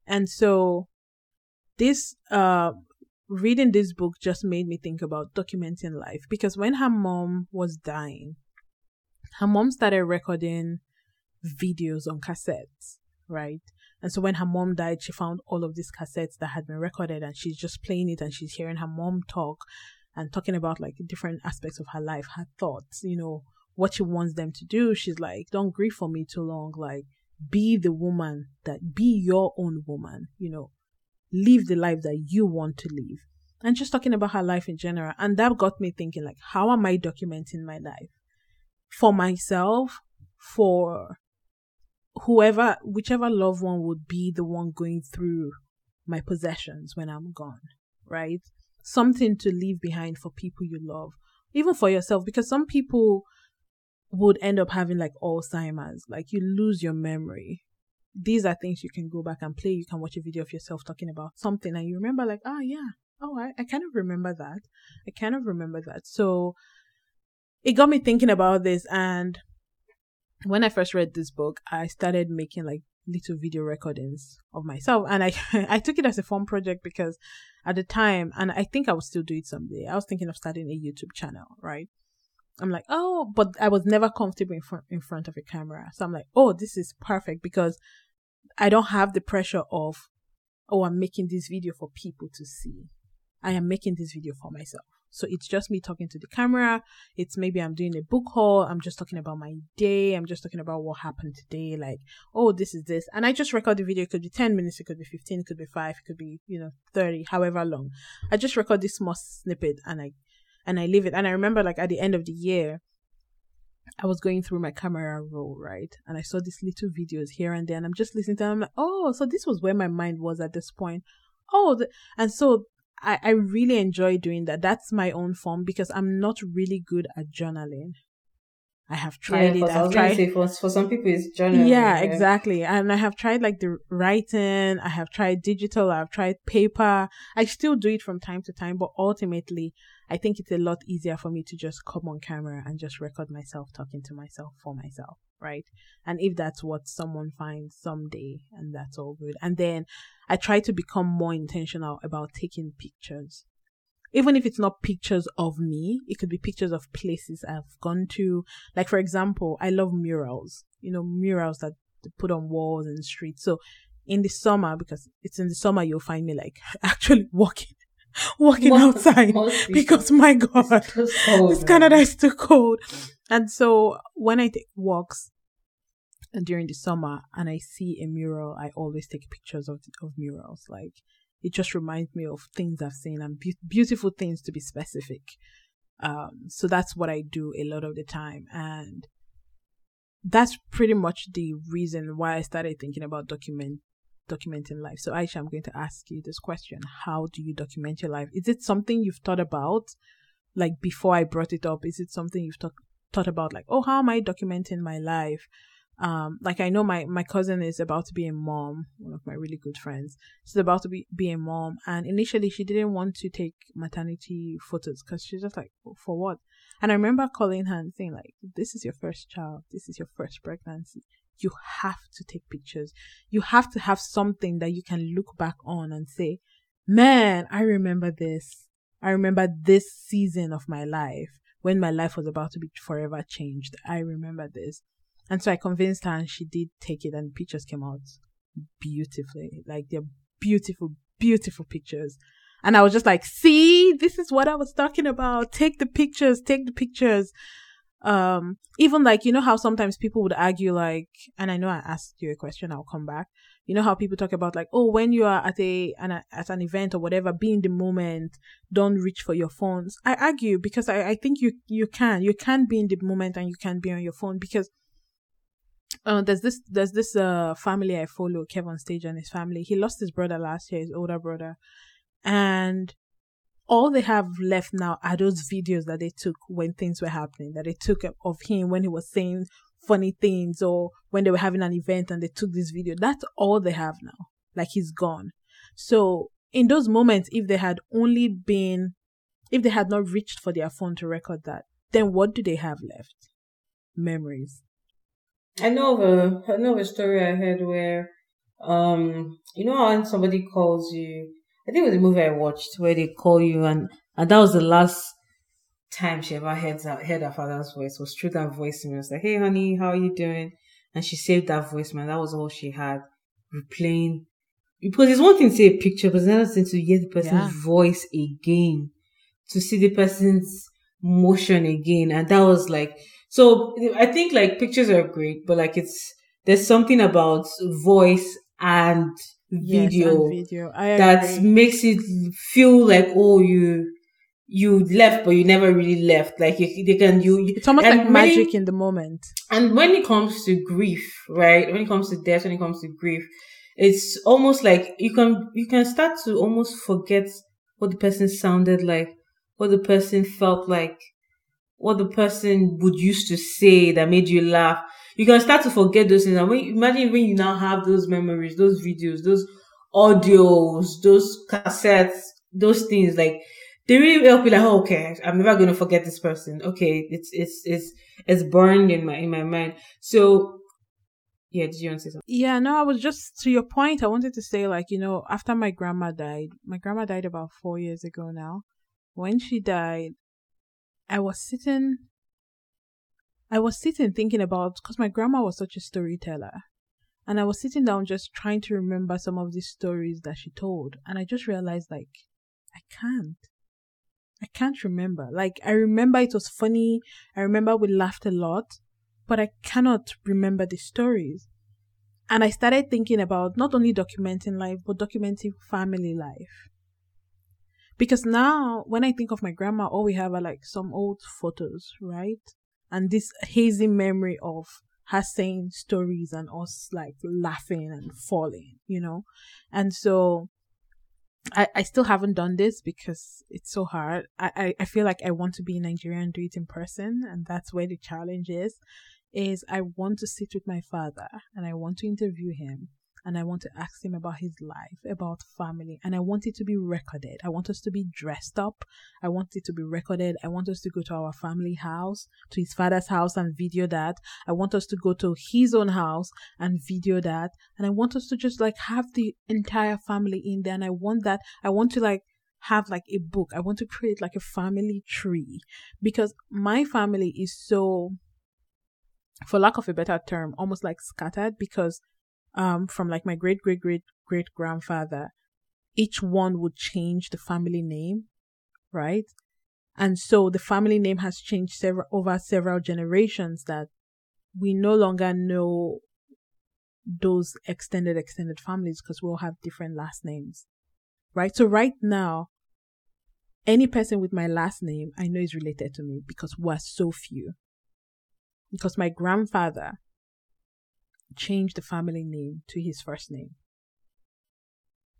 Speaker 1: And so this uh reading this book just made me think about documenting life because when her mom was dying, her mom started recording videos on cassettes, right? And so when her mom died, she found all of these cassettes that had been recorded and she's just playing it and she's hearing her mom talk and talking about like different aspects of her life, her thoughts, you know, what she wants them to do. She's like, don't grieve for me too long. Like, be the woman that, be your own woman, you know, live the life that you want to live. And just talking about her life in general. And that got me thinking, like, how am I documenting my life? For myself, for whoever, whichever loved one would be the one going through my possessions when I'm gone, right? something to leave behind for people you love, even for yourself, because some people would end up having like Alzheimer's, like you lose your memory. These are things you can go back and play. You can watch a video of yourself talking about something and you remember, like, oh, yeah, oh, I, I kind of remember that. I kind of remember that. So it got me thinking about this. And when I first read this book, I started making like little video recordings of myself and I I took it as a fun project because at the time and I think I would still do it someday. I was thinking of starting a YouTube channel, right? I'm like, "Oh, but I was never comfortable in front in front of a camera." So I'm like, "Oh, this is perfect because I don't have the pressure of oh, I'm making this video for people to see. I am making this video for myself." So it's just me talking to the camera. It's maybe I'm doing a book haul. I'm just talking about my day. I'm just talking about what happened today. Like, oh, this is this. And I just record the video. It could be 10 minutes. It could be 15. It could be five. It could be, you know, 30, however long. I just record this small snippet and I, and I leave it. And I remember like at the end of the year, I was going through my camera roll, right? And I saw these little videos here and there, and I'm just listening to them. I'm like, oh, so this was where my mind was at this point. Oh, and so I, I really enjoy doing that. That's my own form because I'm not really good at journaling. I have tried
Speaker 3: yeah,
Speaker 1: it.
Speaker 3: I've
Speaker 1: tried.
Speaker 3: Say for, for some people, it's journaling.
Speaker 1: Yeah, yeah, exactly. And I have tried like the writing. I have tried digital. I've tried paper. I still do it from time to time, but ultimately, I think it's a lot easier for me to just come on camera and just record myself talking to myself for myself, right? And if that's what someone finds someday, and that's all good. And then I try to become more intentional about taking pictures. Even if it's not pictures of me, it could be pictures of places I've gone to. Like, for example, I love murals, you know, murals that put on walls and streets. So in the summer, because it's in the summer, you'll find me like actually walking walking most, outside most because my god this canada is too cold and so when i take walks uh, during the summer and i see a mural i always take pictures of of murals like it just reminds me of things i've seen and be- beautiful things to be specific um so that's what i do a lot of the time and that's pretty much the reason why i started thinking about document documenting life. So, Aisha, I'm going to ask you this question How do you document your life? Is it something you've thought about? Like before I brought it up, is it something you've talk, thought about? Like, oh, how am I documenting my life? Um, like I know my, my cousin is about to be a mom, one of my really good friends. She's about to be, be a mom. And initially she didn't want to take maternity photos because she's just like, for what? And I remember calling her and saying like, this is your first child. This is your first pregnancy you have to take pictures. You have to have something that you can look back on and say, man, I remember this. I remember this season of my life when my life was about to be forever changed. I remember this. And so I convinced her and she did take it and pictures came out beautifully. Like they're beautiful, beautiful pictures. And I was just like, see, this is what I was talking about. Take the pictures, take the pictures um even like you know how sometimes people would argue like and i know i asked you a question i'll come back you know how people talk about like oh when you are at a an, at an event or whatever be in the moment don't reach for your phones i argue because i, I think you you can you can be in the moment and you can be on your phone because uh, there's this there's this uh family i follow kevin stage and his family he lost his brother last year his older brother and all they have left now are those videos that they took when things were happening, that they took of him when he was saying funny things or when they were having an event and they took this video. That's all they have now. Like he's gone. So in those moments, if they had only been, if they had not reached for their phone to record that, then what do they have left? Memories.
Speaker 3: I know of a, I know of a story I heard where, um, you know, when somebody calls you, I think it was a movie I watched where they call you and, and that was the last time she ever heard, heard her father's voice was through that voicemail. It's like, hey honey, how are you doing? And she saved that voicemail. That was all she had. Replaying because it's one thing to see a picture, but it's another thing to hear the person's yeah. voice again, to see the person's motion again. And that was like, so I think like pictures are great, but like it's, there's something about voice and video,
Speaker 1: yes, and video.
Speaker 3: that makes it feel like, oh, you, you left, but you never really left. Like you, they can you.
Speaker 1: It's almost like magic in the moment.
Speaker 3: And when it comes to grief, right? When it comes to death, when it comes to grief, it's almost like you can you can start to almost forget what the person sounded like, what the person felt like, what the person would used to say that made you laugh. You can start to forget those things. And when imagine when you now have those memories, those videos, those audios, those cassettes, those things like they really help you like, oh, okay, I'm never going to forget this person. Okay. It's, it's, it's, it's burned in my, in my mind. So yeah, did you want to say something?
Speaker 1: Yeah, no, I was just to your point. I wanted to say, like, you know, after my grandma died, my grandma died about four years ago now. When she died, I was sitting, I was sitting thinking about, because my grandma was such a storyteller. And I was sitting down just trying to remember some of these stories that she told. And I just realized, like, I can't. I can't remember. Like, I remember it was funny. I remember we laughed a lot but I cannot remember the stories. And I started thinking about not only documenting life, but documenting family life. Because now, when I think of my grandma, all we have are like some old photos, right? And this hazy memory of her saying stories and us like laughing and falling, you know? And so I, I still haven't done this because it's so hard. I, I, I feel like I want to be in Nigeria and do it in person, and that's where the challenge is is I want to sit with my father and I want to interview him and I want to ask him about his life, about family, and I want it to be recorded. I want us to be dressed up. I want it to be recorded. I want us to go to our family house, to his father's house and video that. I want us to go to his own house and video that. And I want us to just like have the entire family in there. And I want that, I want to like have like a book. I want to create like a family tree because my family is so for lack of a better term, almost like scattered because um from like my great great great great grandfather, each one would change the family name, right? And so the family name has changed several over several generations that we no longer know those extended extended families because we all have different last names. Right? So right now, any person with my last name I know is related to me because we're so few because my grandfather changed the family name to his first name.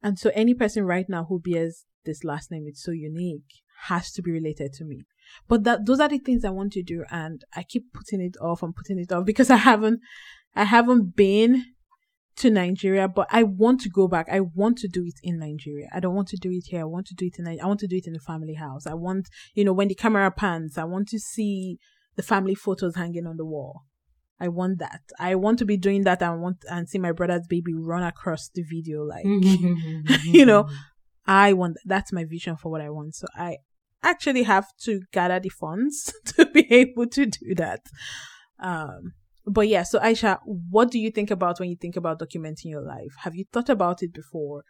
Speaker 1: And so any person right now who bears this last name, it's so unique, has to be related to me. But that those are the things I want to do and I keep putting it off and putting it off because I haven't I haven't been to Nigeria, but I want to go back. I want to do it in Nigeria. I don't want to do it here. I want to do it in I want to do it in the family house. I want, you know, when the camera pans, I want to see the family photos hanging on the wall. I want that. I want to be doing that. I want and see my brother's baby run across the video, like you know. I want that's my vision for what I want. So I actually have to gather the funds to be able to do that. Um, but yeah. So Aisha, what do you think about when you think about documenting your life? Have you thought about it before?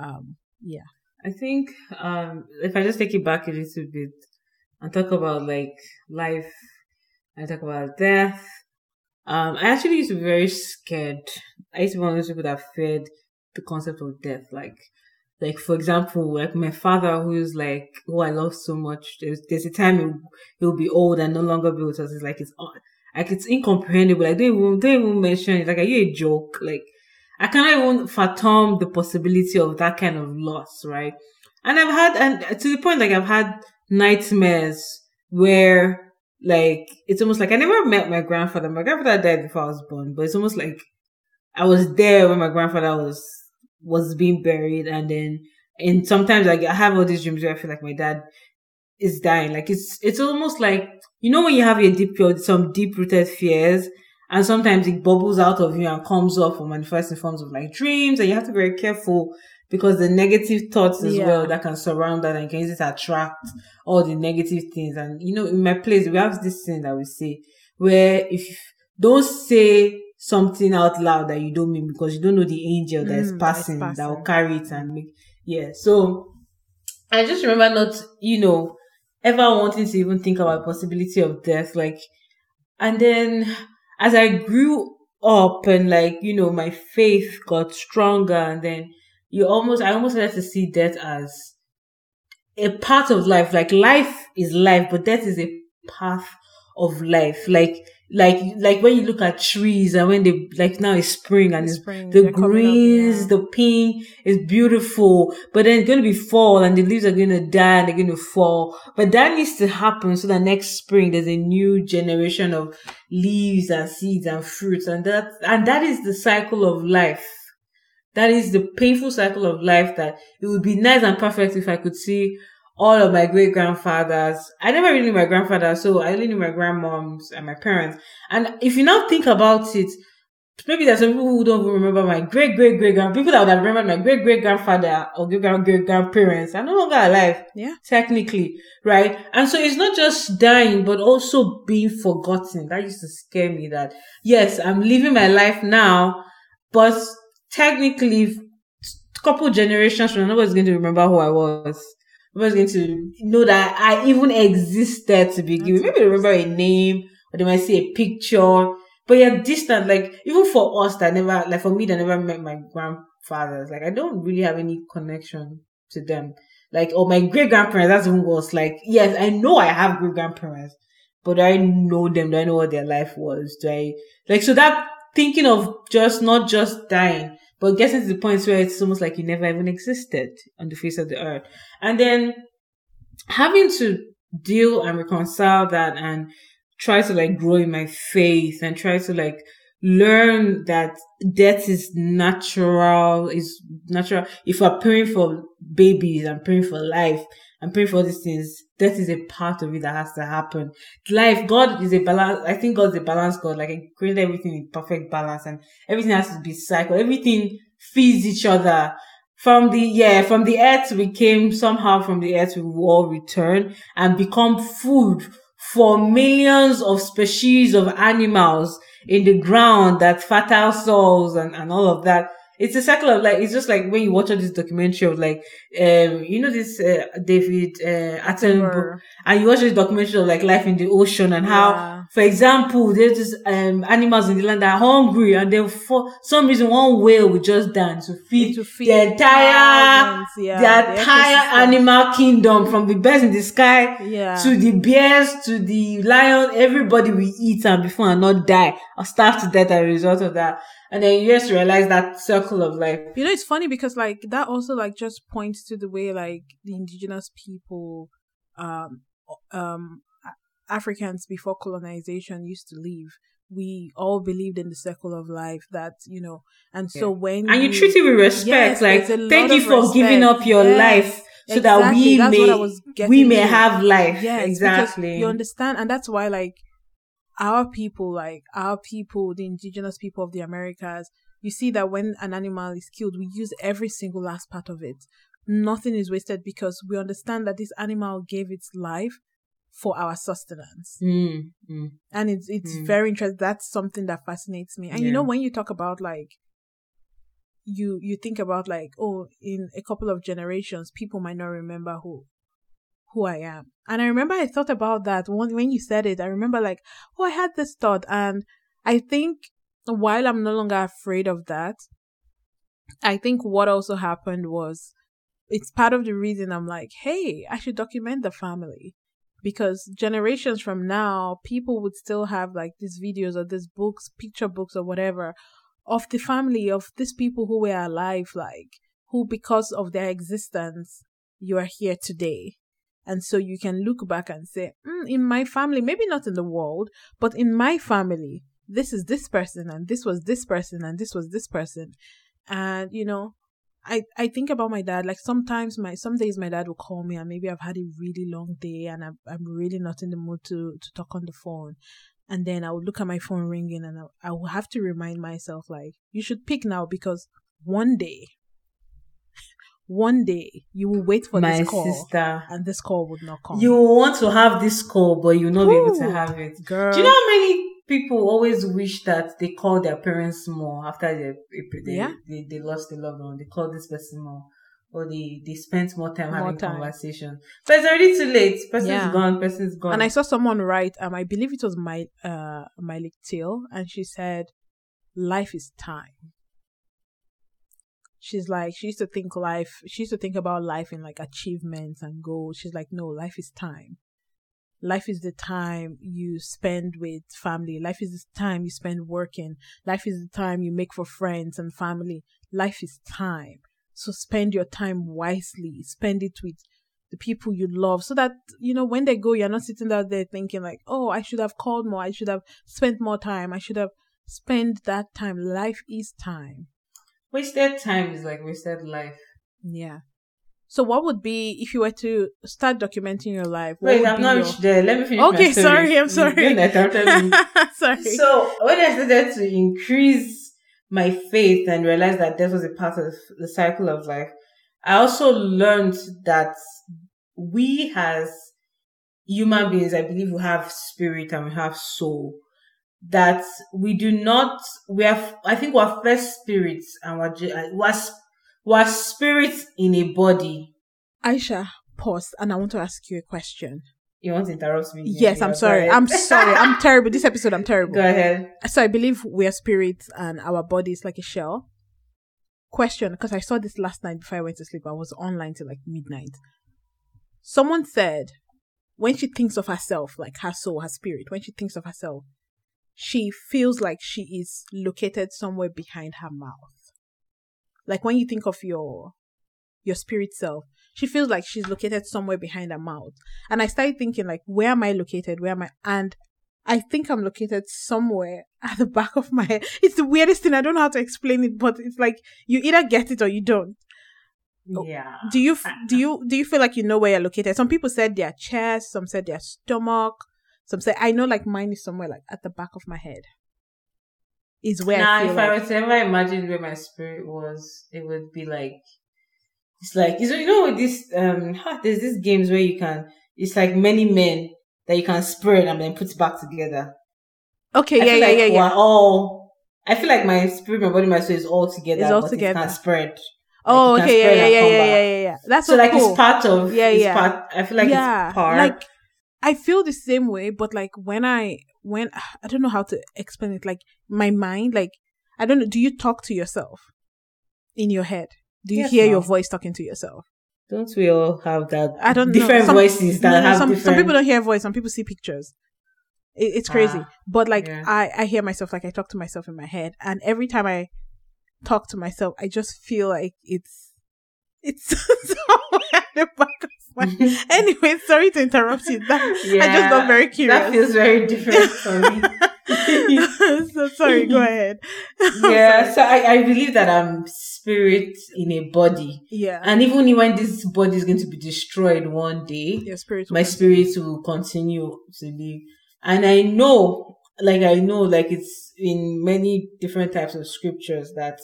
Speaker 1: Um, yeah.
Speaker 3: I think um, if I just take it back a little bit, and talk about like life and talk about death. Um, I actually used to be very scared. I used to be one of those people that feared the concept of death. Like, like for example, like my father, who's like, who I love so much. There's there's a time he'll, he'll be old and no longer be with us. It's like it's like it's incomprehensible. Like don't even don't even mention it. Like, are you a joke? Like, I cannot even fathom the possibility of that kind of loss, right? And I've had, and to the point, like I've had nightmares where, like, it's almost like I never met my grandfather. My grandfather died before I was born, but it's almost like I was there when my grandfather was was being buried, and then, and sometimes like I have all these dreams where I feel like my dad is dying. Like it's it's almost like you know when you have a deep some deep rooted fears and sometimes it bubbles out of you and comes off or manifests in forms of like dreams and you have to be very careful because the negative thoughts as yeah. well that can surround that and can just attract all the negative things. And you know, in my place, we have this thing that we say where if don't say something out loud that you don't mean because you don't know the angel that is mm, passing, passing that will carry it and make yeah. So I just remember not, you know, ever wanting to even think about possibility of death. Like, and then as I grew up and like, you know, my faith got stronger and then you almost, I almost had to see death as a part of life. Like life is life, but death is a path of life. Like, like like when you look at trees and when they like now it's spring and it's spring, the greens, up, yeah. the pink is beautiful, but then it's gonna be fall and the leaves are gonna die and they're gonna fall. But that needs to happen so that next spring there's a new generation of leaves and seeds and fruits and that and that is the cycle of life. That is the painful cycle of life that it would be nice and perfect if I could see all of my great grandfathers. I never really knew my grandfather, so I only knew my grandmoms and my parents. And if you now think about it, maybe there's some people who don't remember my great great great grand people that would have remembered my great great grandfather or great great grandparents are no longer alive.
Speaker 1: Yeah.
Speaker 3: Technically. Right? And so it's not just dying, but also being forgotten. That used to scare me that yes, I'm living my life now, but technically a couple generations from now, nobody's going to remember who I was nobody's going to know that I even existed to begin with. Maybe they remember a name or they might see a picture. But you're distant, like even for us that never like for me that never met my grandfathers, like I don't really have any connection to them. Like or my great grandparents, that's even worse. Like, yes, I know I have great grandparents, but do I know them? Do I know what their life was? Do I like so that thinking of just not just dying, but getting to the point where it's almost like you never even existed on the face of the earth. And then having to deal and reconcile that and try to like grow in my faith and try to like learn that death is natural, is natural. If we're praying for babies and praying for life and praying for these things, that is a part of it that has to happen. Life, God is a balance. I think God's a balance God. Like He created everything in perfect balance and everything has to be cycle. Everything feeds each other. From the, yeah, from the earth we came, somehow from the earth we will all return and become food for millions of species of animals in the ground that fertile soils and, and all of that it's a cycle of like it's just like when you watch all this documentary of like um you know this uh, David uh, Attenborough and you watch this documentary of like life in the ocean and how yeah. for example there's just um animals in the land that are hungry and then for some reason one whale will just dance to feed, to feed the entire yeah, the entire animal kingdom from the birds in the sky yeah. to the bears to the lion. Everybody will eat and before and not die. Or starve to death as a result of that and then you just realize that circle of life.
Speaker 1: You know, it's funny because like that also like just points to the way like the indigenous people, um, um, Africans before colonization used to live. We all believed in the circle of life that you know, and so yeah. when
Speaker 3: and you, you treat it with respect, yes, like thank you for respect. giving up your yes. life so exactly. that we that's may we may have life. Yes, exactly.
Speaker 1: You understand, and that's why like our people, like our people, the indigenous people of the Americas, you see that when an animal is killed, we use every single last part of it. Nothing is wasted because we understand that this animal gave its life for our sustenance.
Speaker 3: Mm, mm,
Speaker 1: and it's it's mm. very interesting. That's something that fascinates me. And yeah. you know, when you talk about like you you think about like, oh, in a couple of generations, people might not remember who who I am. And I remember I thought about that when, when you said it. I remember like, oh, I had this thought. And I think while I'm no longer afraid of that, I think what also happened was it's part of the reason I'm like, hey, I should document the family. Because generations from now, people would still have like these videos or these books, picture books or whatever of the family of these people who were alive, like who because of their existence you are here today. And so you can look back and say, mm, in my family, maybe not in the world, but in my family, this is this person, and this was this person, and this was this person. And, you know, I, I think about my dad. Like sometimes my some days my dad will call me and maybe I've had a really long day and I'm I'm really not in the mood to to talk on the phone, and then I would look at my phone ringing and I, I will have to remind myself like you should pick now because one day, one day you will wait for
Speaker 3: My
Speaker 1: this call
Speaker 3: sister.
Speaker 1: and this call would not come.
Speaker 3: You want to have this call, but you'll not be able to have it.
Speaker 1: girl.
Speaker 3: Do you know how many people always wish that they call their parents more after they they,
Speaker 1: Yeah.
Speaker 3: they, they lost a loved one? They call this person more. Or they, they spent more time
Speaker 1: More
Speaker 3: having
Speaker 1: time.
Speaker 3: conversation. But it's already too late. Person's
Speaker 1: Yeah.
Speaker 3: gone, person's gone.
Speaker 1: And I saw someone write, um, I believe it was my uh Miley Till, and she said, "Life is time." She's like, she used to think life. She used to think about life in like achievements and goals. She's like, no, life is time. Life is the time you spend with family. Life is the time you spend working. Life is the time you make for friends and family. Life is time. So spend your time wisely. Spend it with the people you love so that you know when they go you're not sitting out there thinking like oh i should have called more i should have spent more time i should have spent that time life is time
Speaker 3: wasted time is like wasted life.
Speaker 1: yeah so what would be if you were to start documenting your life
Speaker 3: Wait, I'm not
Speaker 1: your-
Speaker 3: reached there. Let me finish
Speaker 1: okay sorry i'm sorry
Speaker 3: you interrupted me.
Speaker 1: sorry
Speaker 3: So when I started to increase my faith and realize that death was a part of the cycle of life, I also learned that we as human beings, I believe we have spirit and we have soul. That we do not, we have, I think we're first spirits and we're, uh, we're, we're spirits in a body.
Speaker 1: aisha pause and i want to ask you a question
Speaker 3: You want to interrupt me?
Speaker 1: yes i'm sorry i'm sorry i'm terrible this episode i'm terrible
Speaker 3: Go ahead.
Speaker 1: so I believe we are spirits and our body is like a shell. Question, because I saw this last night before I went to sleep. I was online till like midnight. Someone said when she thinks of herself, like her soul, her spirit, when she thinks of herself, she feels like she is located somewhere behind her mouth. Like when you think of your your spirit self, she feels like she's located somewhere behind her mouth. And I started thinking like, where am I located? Where am I? And I think I'm located somewhere at the back of my head. It's the weirdest thing. I don't know how to explain it, but it's like you either get it or you don't. Oh,
Speaker 3: Yeah.
Speaker 1: Do you do you do you feel like you know where you're located? Some people said their chest, some said their stomach, some say I know like mine is somewhere like at the back of my head. Is where
Speaker 3: Nah,
Speaker 1: I feel
Speaker 3: if
Speaker 1: like,
Speaker 3: I were to ever imagine where my spirit was, it would be like it's like it's, you know with this um there's these games where you can it's like many men that you can spread and then put back together.
Speaker 1: okay,
Speaker 3: I
Speaker 1: yeah, yeah,
Speaker 3: like
Speaker 1: yeah, yeah.
Speaker 3: We're all I feel like my spirit, my body, my soul is all together.
Speaker 1: It's all
Speaker 3: but
Speaker 1: together.
Speaker 3: It can spread.
Speaker 1: Oh,
Speaker 3: can
Speaker 1: okay, yeah, yeah, yeah, yeah, yeah, yeah, yeah. That's
Speaker 3: So
Speaker 1: so
Speaker 3: like
Speaker 1: cool.
Speaker 3: it's part of
Speaker 1: Yeah,
Speaker 3: it's
Speaker 1: yeah.
Speaker 3: part I feel like
Speaker 1: yeah,
Speaker 3: it's part
Speaker 1: like I feel the same way, but like when I when I don't know how to explain it. Like my mind, like I don't know. Do you talk to yourself in your head? Do you
Speaker 3: Yes,
Speaker 1: hear your voice talking to yourself?
Speaker 3: don't we all have that
Speaker 1: I don't
Speaker 3: different
Speaker 1: know. Some-
Speaker 3: voices that
Speaker 1: No, no,
Speaker 3: have
Speaker 1: some
Speaker 3: different
Speaker 1: some people don't hear voice. Some people see pictures. It, it's crazy,
Speaker 3: Ah,
Speaker 1: but like
Speaker 3: yeah.
Speaker 1: I I hear myself. Like I talk to myself in my head, and every time I talk to myself, I just feel like it's it's somewhere at the back of anyway, sorry to interrupt you. That, I just got very curious.
Speaker 3: That feels very different for me.
Speaker 1: so sorry. Go ahead.
Speaker 3: yeah, so I, I believe that I'm spirit in a body.
Speaker 1: Yeah.
Speaker 3: And even when this body is going to be destroyed one day,
Speaker 1: Your spirit.
Speaker 3: my
Speaker 1: come.
Speaker 3: spirit will continue to live. And I know, like I know, like it's in many different types of scriptures that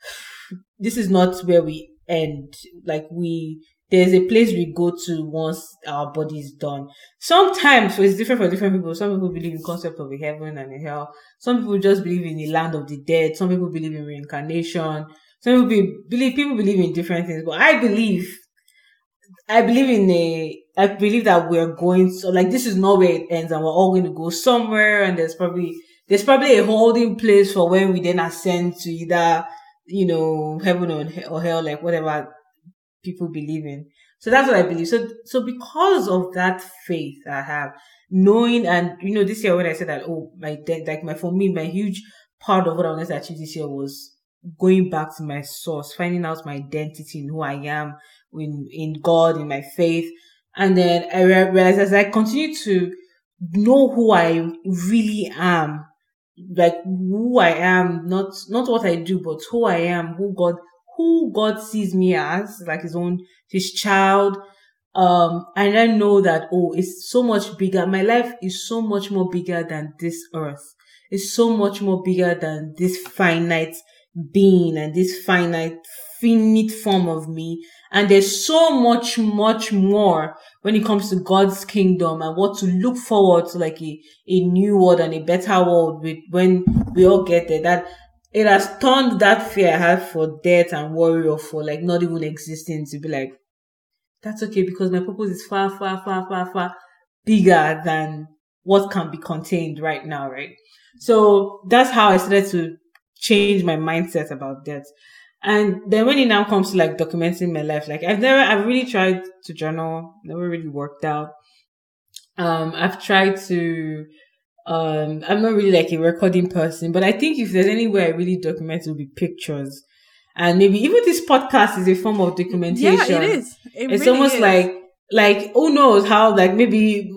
Speaker 3: this is not where we end. Like we, there's a place we go to once our body is done. Sometimes so it's different for different people. Some people believe in concept of a heaven and a hell. Some people just believe in the land of the dead. Some people believe in reincarnation. Some people be, believe people believe in different things. But I believe I believe in a, I believe that we're going so like this is not where it ends and we're all going to go somewhere and there's probably, there's probably a holding place for when we then ascend to either, you know, heaven or, he- or hell, like whatever people believe in. So that's what I believe. So, so because of that faith I have, knowing and, you know, this year when I said that, oh, my, like my, for me, my huge part of what I wanted to achieve this year was going back to my source, finding out my identity and who I am, in in God, in my faith. And then I realized as I continue to know who I really am, like who I am, not not what I do, but who I am, who God who God sees me as, like his own his child. Um, and I know that oh, it's so much bigger. My life is so much more bigger than this earth. It's so much more bigger than this finite being and this finite finite form of me. And there's so much, much more when it comes to God's kingdom and what to look forward to, like a, a new world and a better world with when we all get there. That it has turned that fear I had for death and worry or for like not even existing to be like, that's okay because my purpose is far, far, far, far, far bigger than what can be contained right now, right? So that's how I started to change my mindset about death. And then when it now comes to like documenting my life, like I've never, I've really tried to journal, never really worked out. Um, I've tried to, um, I'm not really like a recording person, but I think if there's any way I really document, it will be pictures. And maybe even this podcast is a form of documentation.
Speaker 1: Yeah, it is. It
Speaker 3: it's
Speaker 1: really
Speaker 3: almost
Speaker 1: is.
Speaker 3: like like who knows how like maybe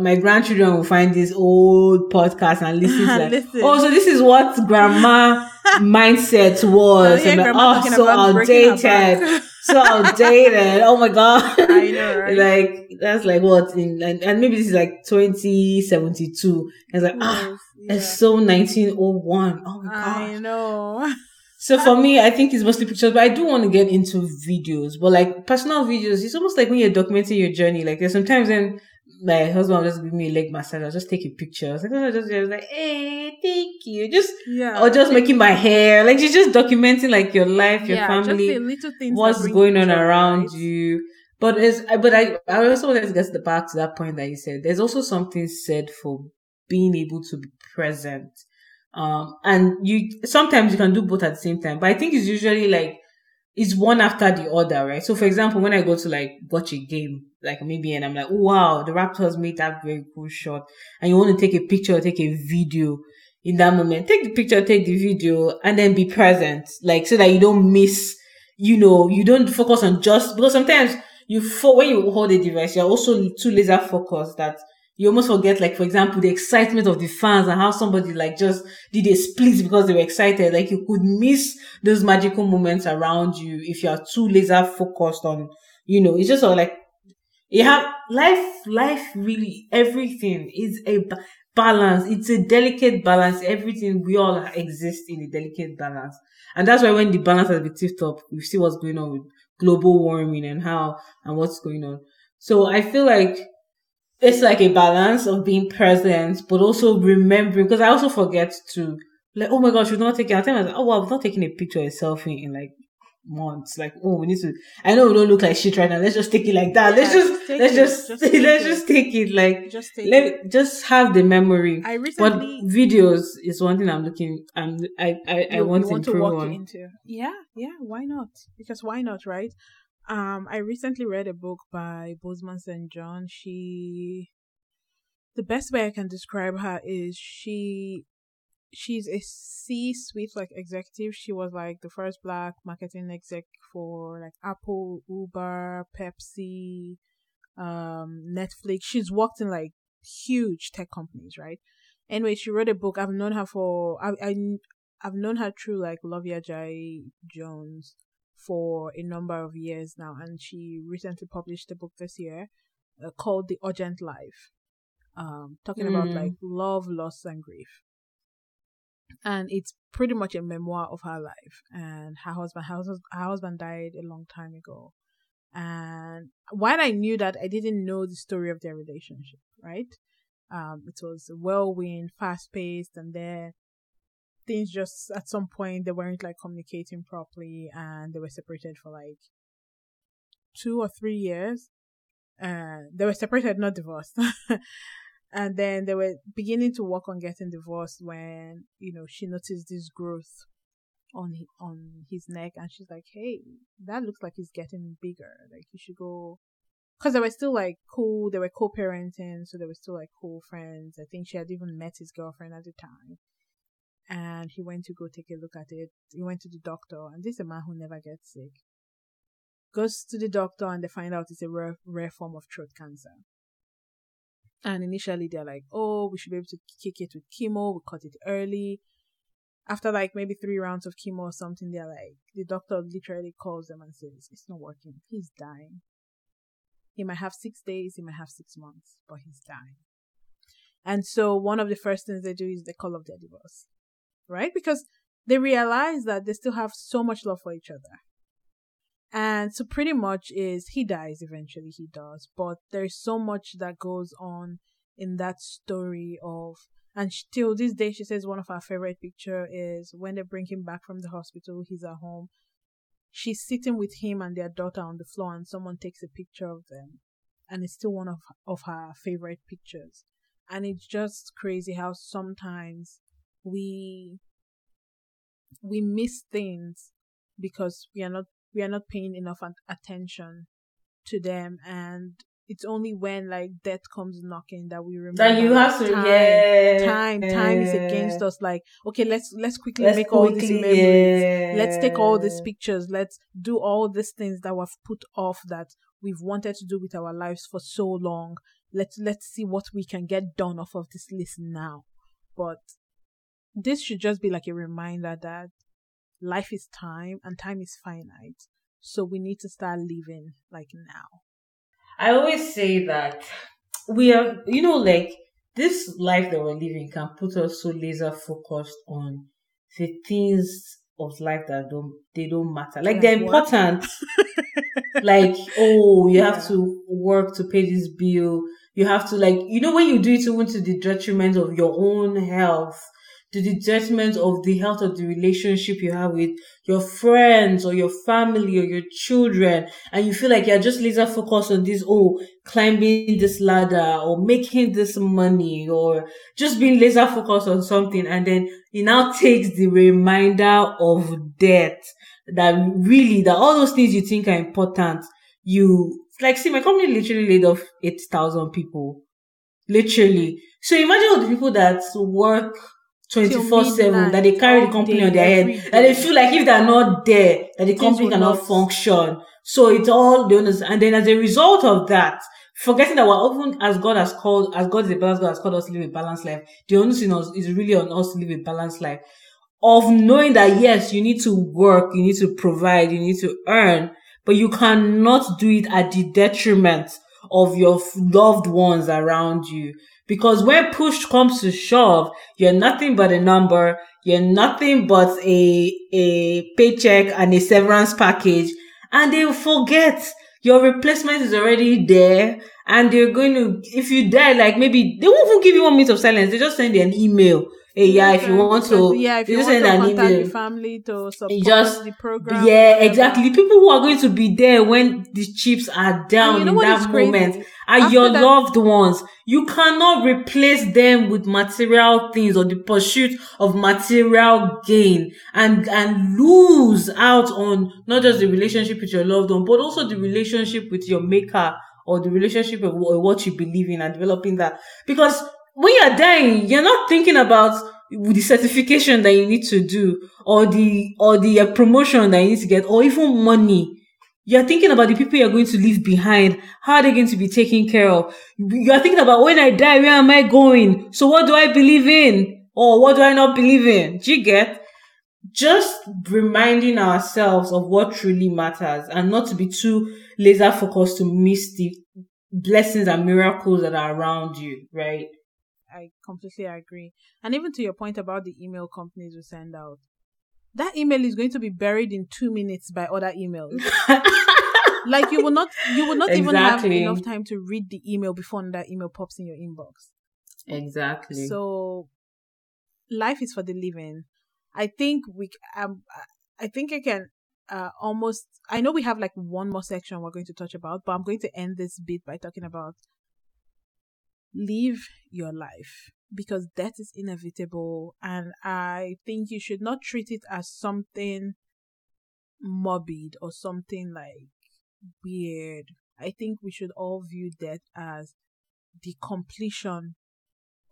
Speaker 3: my grandchildren will find this old podcast and listen to like
Speaker 1: Listen.
Speaker 3: oh so this is what grandma mindset was
Speaker 1: Yeah,
Speaker 3: and like, oh so
Speaker 1: about breaking her
Speaker 3: outdated. so outdated oh my god
Speaker 1: I know, right?
Speaker 3: like that's like what in and, and maybe this is like 2072 it's like ah
Speaker 1: Yes,
Speaker 3: it's so 1901 oh my god
Speaker 1: I know.
Speaker 3: so for me, I think it's mostly pictures, but I do want to get into videos. But like personal videos, it's almost like when you're documenting your journey. Like there's sometimes when my husband will just give me a leg massage, I'll just take a picture. I was like, oh, just, I was like, hey, thank you. Just
Speaker 1: Yeah.
Speaker 3: or just making my hair. Like she's just documenting like your life, your
Speaker 1: yeah,
Speaker 3: family,
Speaker 1: just little things
Speaker 3: what's going on around
Speaker 1: right?
Speaker 3: you. But it's but I I also wanted to get to the back to that point that you said. There's also something said for being able to be present. Um and you sometimes you can do both at the same time. But I think it's usually like it's one after the other, right? So for example, when I go to like watch a game, like maybe and I'm like, wow, the Raptors made that very cool shot. And you want to take a picture take a video in that moment. Take the picture, take the video, and then be present. Like so that you don't miss, you know, you don't focus on just because sometimes you fo- when you hold a device, you're also too laser focused that you almost forget, like, for example, the excitement of the fans and how somebody like just did a split because they were excited. Like you could miss those magical moments around you if you are too laser focused on, you know, it's just sort of like have life, life really, everything is a ba- balance. It's a delicate balance. Everything, we all exist in a delicate balance. And that's why when the balance has been tipped up, we see what's going on with global warming and how and what's going on. So I feel like it's like a balance of being present, but also remembering because I also forget to like, oh my gosh, we're not taking. I tell oh wow, we're not taking a picture or a selfie in like months. Like, oh, we need to. I know we don't look like shit right now. Let's just take it like that. let's just let's
Speaker 1: it.
Speaker 3: just,
Speaker 1: Just
Speaker 3: let's
Speaker 1: it.
Speaker 3: just take it. Like,
Speaker 1: Just take it.
Speaker 3: let just have the memory.
Speaker 1: I
Speaker 3: But
Speaker 1: recently
Speaker 3: videos is one thing I'm looking. I'm I I, I
Speaker 1: you-
Speaker 3: want
Speaker 1: you
Speaker 3: to
Speaker 1: want to
Speaker 3: improve
Speaker 1: walk
Speaker 3: on.
Speaker 1: into. Yeah, yeah, why not? Because why not, right? Um, I recently read a book by Bozoma St. John. She, the best way I can describe her is she, she's a C-suite like executive. She was like the first black marketing exec for like Apple, Uber, Pepsi, um, Netflix. She's worked in like huge tech companies, right? Anyway, she wrote a book. I've known her for I I I've known her through like Luvvie Ajayi Jones for a number of years now, and she recently published a book this year uh, called The Urgent Life, um, talking about
Speaker 3: Mm.
Speaker 1: like love, loss, and grief. And it's pretty much a memoir of her life. And her husband, her, her husband died a long time ago. And while I knew that, I didn't know the story of their relationship, right? Um, it was whirlwind, fast paced, and then things just at some point they weren't like communicating properly and they were separated for like two or three years. Uh, they were separated, not divorced. and then they were beginning to work on getting divorced when, you know, she noticed this growth on hi- on his neck and she's like, Hey, that looks like he's getting bigger. Like you should go because they were still like cool. They were co-parenting, so they were still like cool friends. I think she had even met his girlfriend at the time. And he went to go take a look at it. He went to the doctor, and this is a man who never gets sick. goes to the doctor and they find out it's a rare, rare form of throat cancer. And initially they're like, oh, we should be able to kick it with chemo. We cut it early. After like maybe three rounds of chemo or something, they're like, the doctor literally calls them and says, it's not working. He's dying. He might have six days, he might have six months, but he's dying. And so one of the first things they do is they call off their divorce, right? Because they realize that they still have so much love for each other. And so pretty much is he dies eventually, he does, but there's so much that goes on in that story of and till this day she says one of her favorite picture is when they bring him back from the hospital, he's at home. She's sitting with him and their daughter on the floor and someone takes a picture of them. And it's still one of of her favorite pictures. And it's just crazy how sometimes we we miss things because we are not we are not paying enough attention to them and it's only when like death comes knocking that we remember
Speaker 3: that you have to
Speaker 1: time,
Speaker 3: yeah.
Speaker 1: time time is against us. Like okay let's let's quickly
Speaker 3: Let's
Speaker 1: make all these
Speaker 3: quickly,
Speaker 1: memories. let's take all these pictures. Let's do all these things that we've put off that we've wanted to do with our lives for so long. Let's let's see what we can get done off of this list now. But this should just be like a reminder that life is time and time is finite so we need to start living like now
Speaker 3: I always say that we are, you know, like this life that we're living can put us so laser focused on the things of life that don't they don't matter. Like
Speaker 1: Like
Speaker 3: they're
Speaker 1: what?
Speaker 3: important. like oh, you
Speaker 1: Yeah.
Speaker 3: have to work to pay this bill. You have to like you know when you do it even to the detriment of your own health, to the detriment of the health of the relationship you have with your friends or your family or your children, and you feel like you're just laser focused on this, oh, climbing this ladder or making this money or just being laser focused on something, and then it now takes the reminder of death that really that all those things you think are important, you like see my company literally laid off eight thousand people. Literally. So imagine all the people that work 24 7 that they carry the company
Speaker 1: day,
Speaker 3: on their head. that they feel like if they're not there that the company cannot
Speaker 1: not-
Speaker 3: function. So it's all the owners and then as a result of that forgetting that we're often as god has called as god is a balanced god has called us to live a balanced life the onus in us is really on us to live a balanced life. Of knowing that yes you need to work you need to provide you need to earn but you cannot do it at the detriment of your loved ones around you because when push comes to shove you're nothing but a number you're nothing but a a paycheck and a severance package and they will forget. Your replacement is already there and they're going to if you die like maybe they won't even give you one minute of silence. They just send you an email hey yeah if you want to
Speaker 1: yeah if you want to contact
Speaker 3: email
Speaker 1: the family to support
Speaker 3: just-
Speaker 1: the program
Speaker 3: yeah, exactly. People who are going to be there when the chips are down
Speaker 1: you know
Speaker 3: in that
Speaker 1: is crazy?
Speaker 3: moment are
Speaker 1: After
Speaker 3: your
Speaker 1: that-
Speaker 3: loved ones. You cannot replace them with material things or the pursuit of material gain and and lose out on not just the relationship with your loved one, but also the relationship with your maker or the relationship of what you believe in and developing that. Because when you're dying, you're not thinking about the certification that you need to do or the or the uh, promotion that you need to get or even money. You're thinking about the people you're going to leave behind how are they going to be taken care of. You're thinking about when i die where am i going? So what do i believe in? Or what do i not believe in? Do you get? Just reminding ourselves of what truly matters and not to be too laser focused to miss the blessings and miracles that are around you right
Speaker 1: I completely agree. And even to your point about the email companies will send out, that email is going to be buried in two minutes by other emails. like you will not, you will not even have enough time to read the email before that email pops in your inbox.
Speaker 3: exactly
Speaker 1: So, life is for the living. I think we, um, I think I can, uh, almost. I know we have like one more section we're going to touch about, but I'm going to end this bit by talking about live your life because death is inevitable. And i think you should not treat it as something morbid or something like weird. I think we should all view death as the completion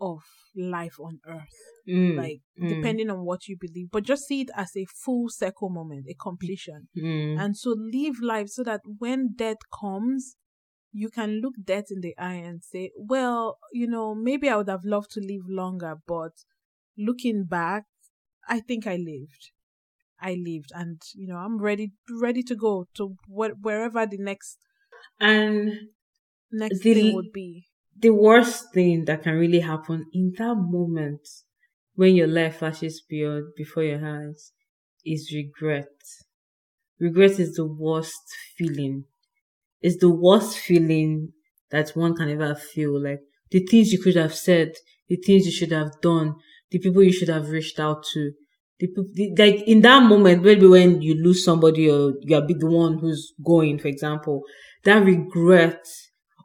Speaker 1: of life on earth.
Speaker 3: Mm,
Speaker 1: like
Speaker 3: mm,
Speaker 1: depending on what you believe but just see it as a full circle moment a completion.
Speaker 3: Mm.
Speaker 1: and so live life so that when death comes you can look death in the eye and say well you know maybe i would have loved to live longer but looking back i think i lived i lived and you know i'm ready ready to go to wh- wherever the next
Speaker 3: and
Speaker 1: next
Speaker 3: The-
Speaker 1: thing would be
Speaker 3: the worst thing that can really happen in that moment when your life flashes beyond before your eyes is regret. Regret is the worst feeling. It's the worst feeling that one can ever feel. Like the things you could have said, the things you should have done, the people you should have reached out to. The, the like in that moment, maybe when you lose somebody or you are the one who's going, for example, that regret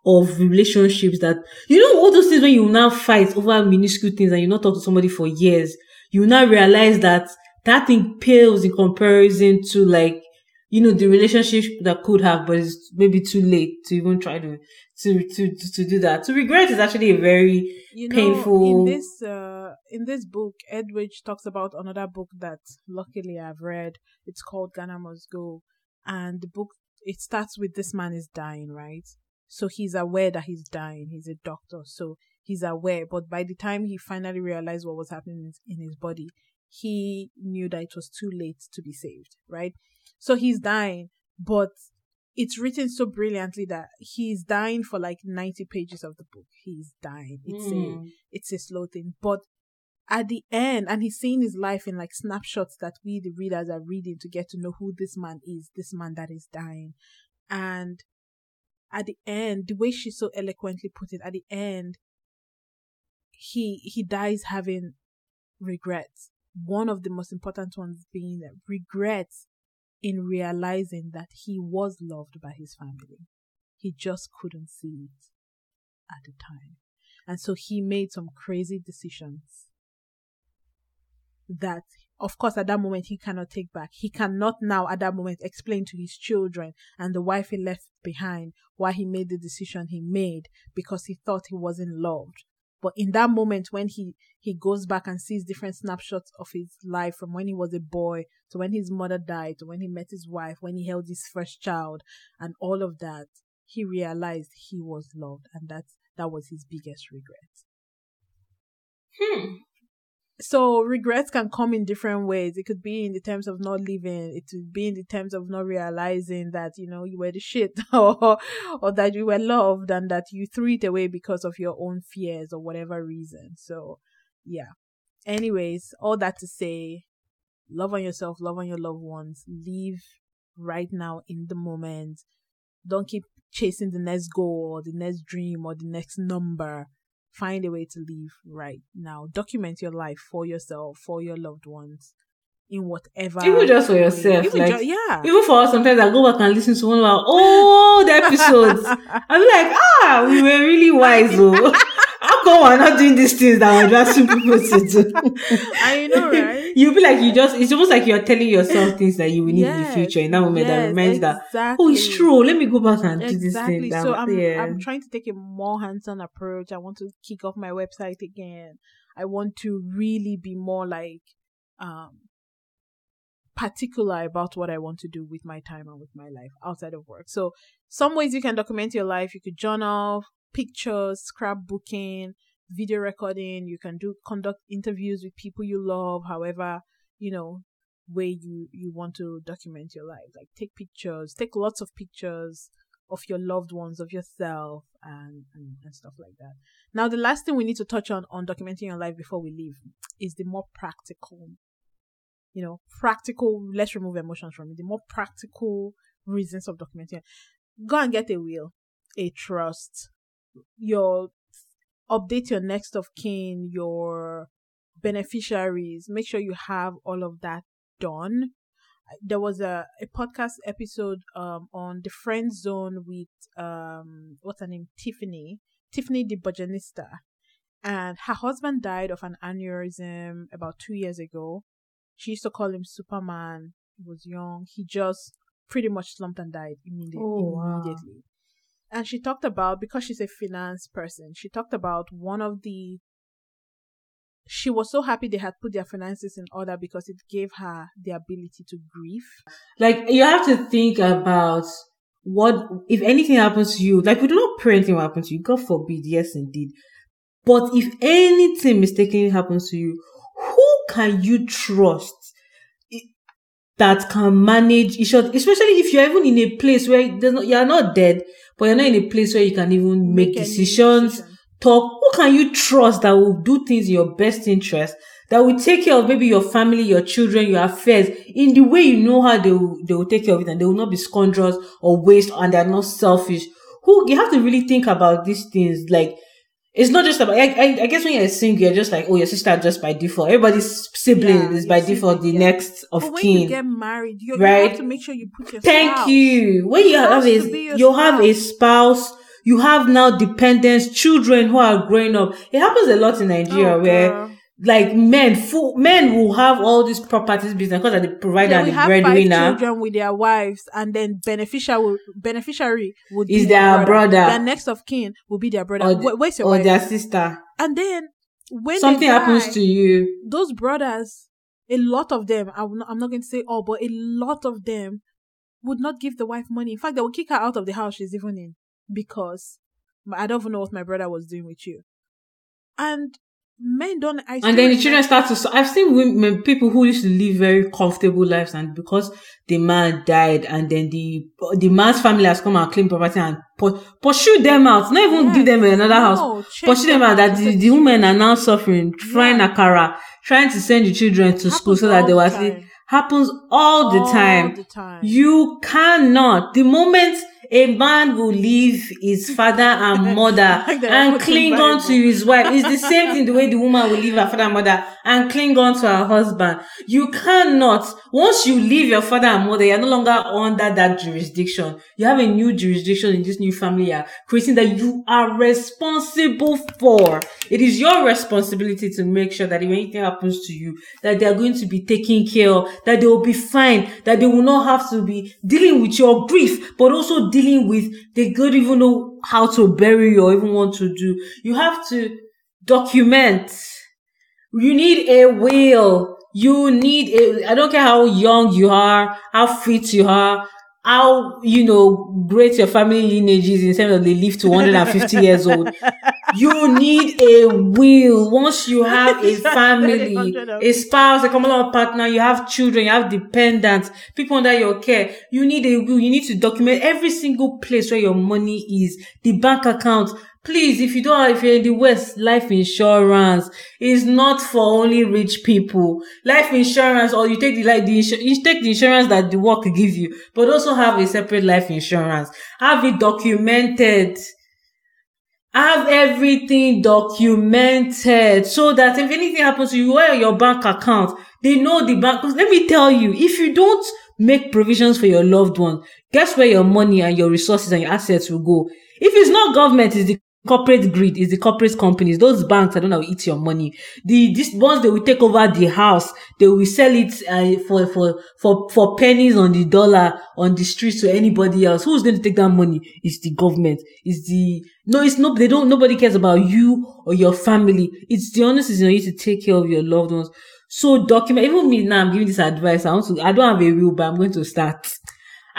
Speaker 3: of relationships that you know all those things when you now fight over minuscule things and you not talk to somebody for years, you now realize that that thing pales in comparison to like you know the relationship that could have, but it's maybe too late to even try to to to to, to do that. So regret is actually a very
Speaker 1: you know
Speaker 3: painful-
Speaker 1: in this uh in this book edwidge talks about another book that luckily i've read. It's called ghana must go. And the book it starts with this man is dying right? So he's aware that he's dying. He's a doctor. So he's aware. But by the time he finally realized what was happening in his, in his body he knew that it was too late to be saved right so he's dying but it's written so brilliantly that he's dying for like 90 pages of the book he's dying it's a
Speaker 3: Mm.
Speaker 1: it's a slow thing. But at the end, and he's seeing his life in like snapshots that we, the readers, are reading to get to know who this man is, this man that is dying. And at the end, the way she so eloquently put it, at the end, he he dies having regrets. One of the most important ones being that regrets in realizing that he was loved by his family. He just couldn't see it at the time. And so he made some crazy decisions that, of course, at that moment he cannot take back. He cannot now, at that moment, explain to his children and the wife he left behind why he made the decision he made because he thought he wasn't loved. But in that moment, when he, he goes back and sees different snapshots of his life from when he was a boy to when his mother died to when he met his wife, when he held his first child and all of that, he realized he was loved and that that was his biggest regret.
Speaker 3: Hmm.
Speaker 1: So regrets can come in different ways. It could be in the terms of not living. It could be in the terms of not realizing that you know you were the shit, or or that you were loved and that you threw it away because of your own fears or whatever reason. So, yeah. Anyways, all that to say, love on yourself, love on your loved ones. Live right now in the moment. Don't keep chasing the next goal or the next dream or the next number find a way to live right now. Document your life for yourself, for your loved ones, in whatever.
Speaker 3: Even just for yourself,
Speaker 1: Even
Speaker 3: like,
Speaker 1: ju- yeah.
Speaker 3: Even for us, sometimes I go back and listen to one of our old episodes. I'm like, ah, we were really wise, oh. Come we're not doing these things that we're asking people to do?
Speaker 1: I know, right?
Speaker 3: You'll be like, you just, it's almost like you're telling yourself things that you will need in the future in that moment that
Speaker 1: yes,
Speaker 3: reminds you that, oh, it's true. Let me go back and do this thing. That,
Speaker 1: So I'm
Speaker 3: yeah.
Speaker 1: I'm trying to take a more hands-on approach. I want to kick off my website again. I want to really be more like um particular about what I want to do with my time and with my life outside of work. So some ways you can document your life. You could journal, pictures, scrapbooking, video recording. You can do conduct interviews with people you love. However, you know way you you want to document your life. Like take pictures, take lots of pictures of your loved ones, of yourself, and, and and stuff like that. Now, the last thing we need to touch on on documenting your life before we leave is the more practical you know, practical, let's remove emotions from it, the more practical reasons of documenting. Go and get a will, a trust, your update your next of kin, your beneficiaries, make sure you have all of that done. There was a, a podcast episode um on the friend zone with um what's her name? Tiffany. Tiffany the Budgetnista. And her husband died of an aneurysm about two years ago she used to call him Superman. He was young. He just pretty much slumped and died immediately.
Speaker 3: Oh, wow.
Speaker 1: immediately. And she talked about because she's a finance person. She talked about one of the she was so happy they had put their finances in order because it gave her the ability to grieve.
Speaker 3: Like you have to think about what if anything happens to you. Like we do not pray anything will happen to you. God forbid. Yes, indeed. But if anything mistakenly happens to you, who can you trust that can manage especially if you're even in a place where not, you're not dead, but you're not in a place where you can even make, make decisions, decision. talk. Who can you trust that will do things in your best interest? That will take care of maybe your family, your children, your affairs in the way you know how they will, they will take care of it and they will not be scoundrels or waste and they're not selfish. Who, you have to really think about these things. Like, it's not just about. I, I, I, guess when you're single, you're just like, oh, your sister just by default. Everybody's sibling yeah, is by default the yeah. next of
Speaker 1: but when
Speaker 3: kin.
Speaker 1: you get married, you, right? you have to make sure you put your.
Speaker 3: Thank you. When you have a, you have a spouse. You have now dependents, children who are growing up. It happens a lot in Nigeria oh, where like men, full men will have all these properties business because they provider yeah, and the breadwinner.
Speaker 1: children with their wives, and then beneficiary beneficiary would
Speaker 3: is their brother. brother.
Speaker 1: Their next of kin will be their brother. Or the, Where's your
Speaker 3: or
Speaker 1: wife?
Speaker 3: their sister.
Speaker 1: And then when
Speaker 3: something
Speaker 1: die,
Speaker 3: happens to you,
Speaker 1: those brothers, a lot of them, I'm not, I'm not going to say all, but a lot of them would not give the wife money. In fact, they will kick her out of the house she's even in because I don't even know what my brother was doing with you. And men don't. I
Speaker 3: and then the children start to. I've seen women, people who used to live very comfortable lives, and because the man died, and then the the man's family has come and claim property and pursue them out, not even yes. give them another no, house, pursue them out. That the, the women are now suffering, trying yeah. akara, trying to send the children to school so that they see. Happens all, all the time. the time. You cannot. The moment a man will leave his father and mother and cling on to his wife. It's the same thing the way the woman will leave her father and mother and cling on to her husband. You cannot, once you leave your father and mother, you're no longer under that jurisdiction. You have a new jurisdiction in this new family you're creating that you are responsible for. It is your responsibility to make sure that if anything happens to you, that they are going to be taken care of, that they will be fine, that they will not have to be dealing with your grief, but also dealing with, they don't even know how to bury you or even want to do. You have to document. You need a will. You need a, I don't care how young you are, how fit you are, how, you know, great your family lineage is in terms of they live to 150 years old. You need a will. Once you have a family, a spouse, a common law partner, you have children, you have dependents, people under your care, you need a will. You need to document every single place where your money is, the bank account, please, if you don't, if you're in the West, life insurance is not for only rich people. Life insurance, or you take the like the you take the insurance that the work give you, but also have a separate life insurance. Have it documented. Have everything documented so that if anything happens to you, where your bank account, they know the bank. Let me tell you, if you don't make provisions for your loved one, guess where your money and your resources and your assets will go. If it's not government, it's the corporate greed is the corporate companies. Those banks i don't know eat your money. The this once they will take over the house they will sell it uh, for for for for pennies on the dollar on the streets to anybody else. Who's going to take that money? It's the government. It's the no it's not they don't nobody cares about you or your family. It's the honest is you need to take care of your loved ones. So document even me now i'm giving this advice. I want to i don't have a will but i'm going to start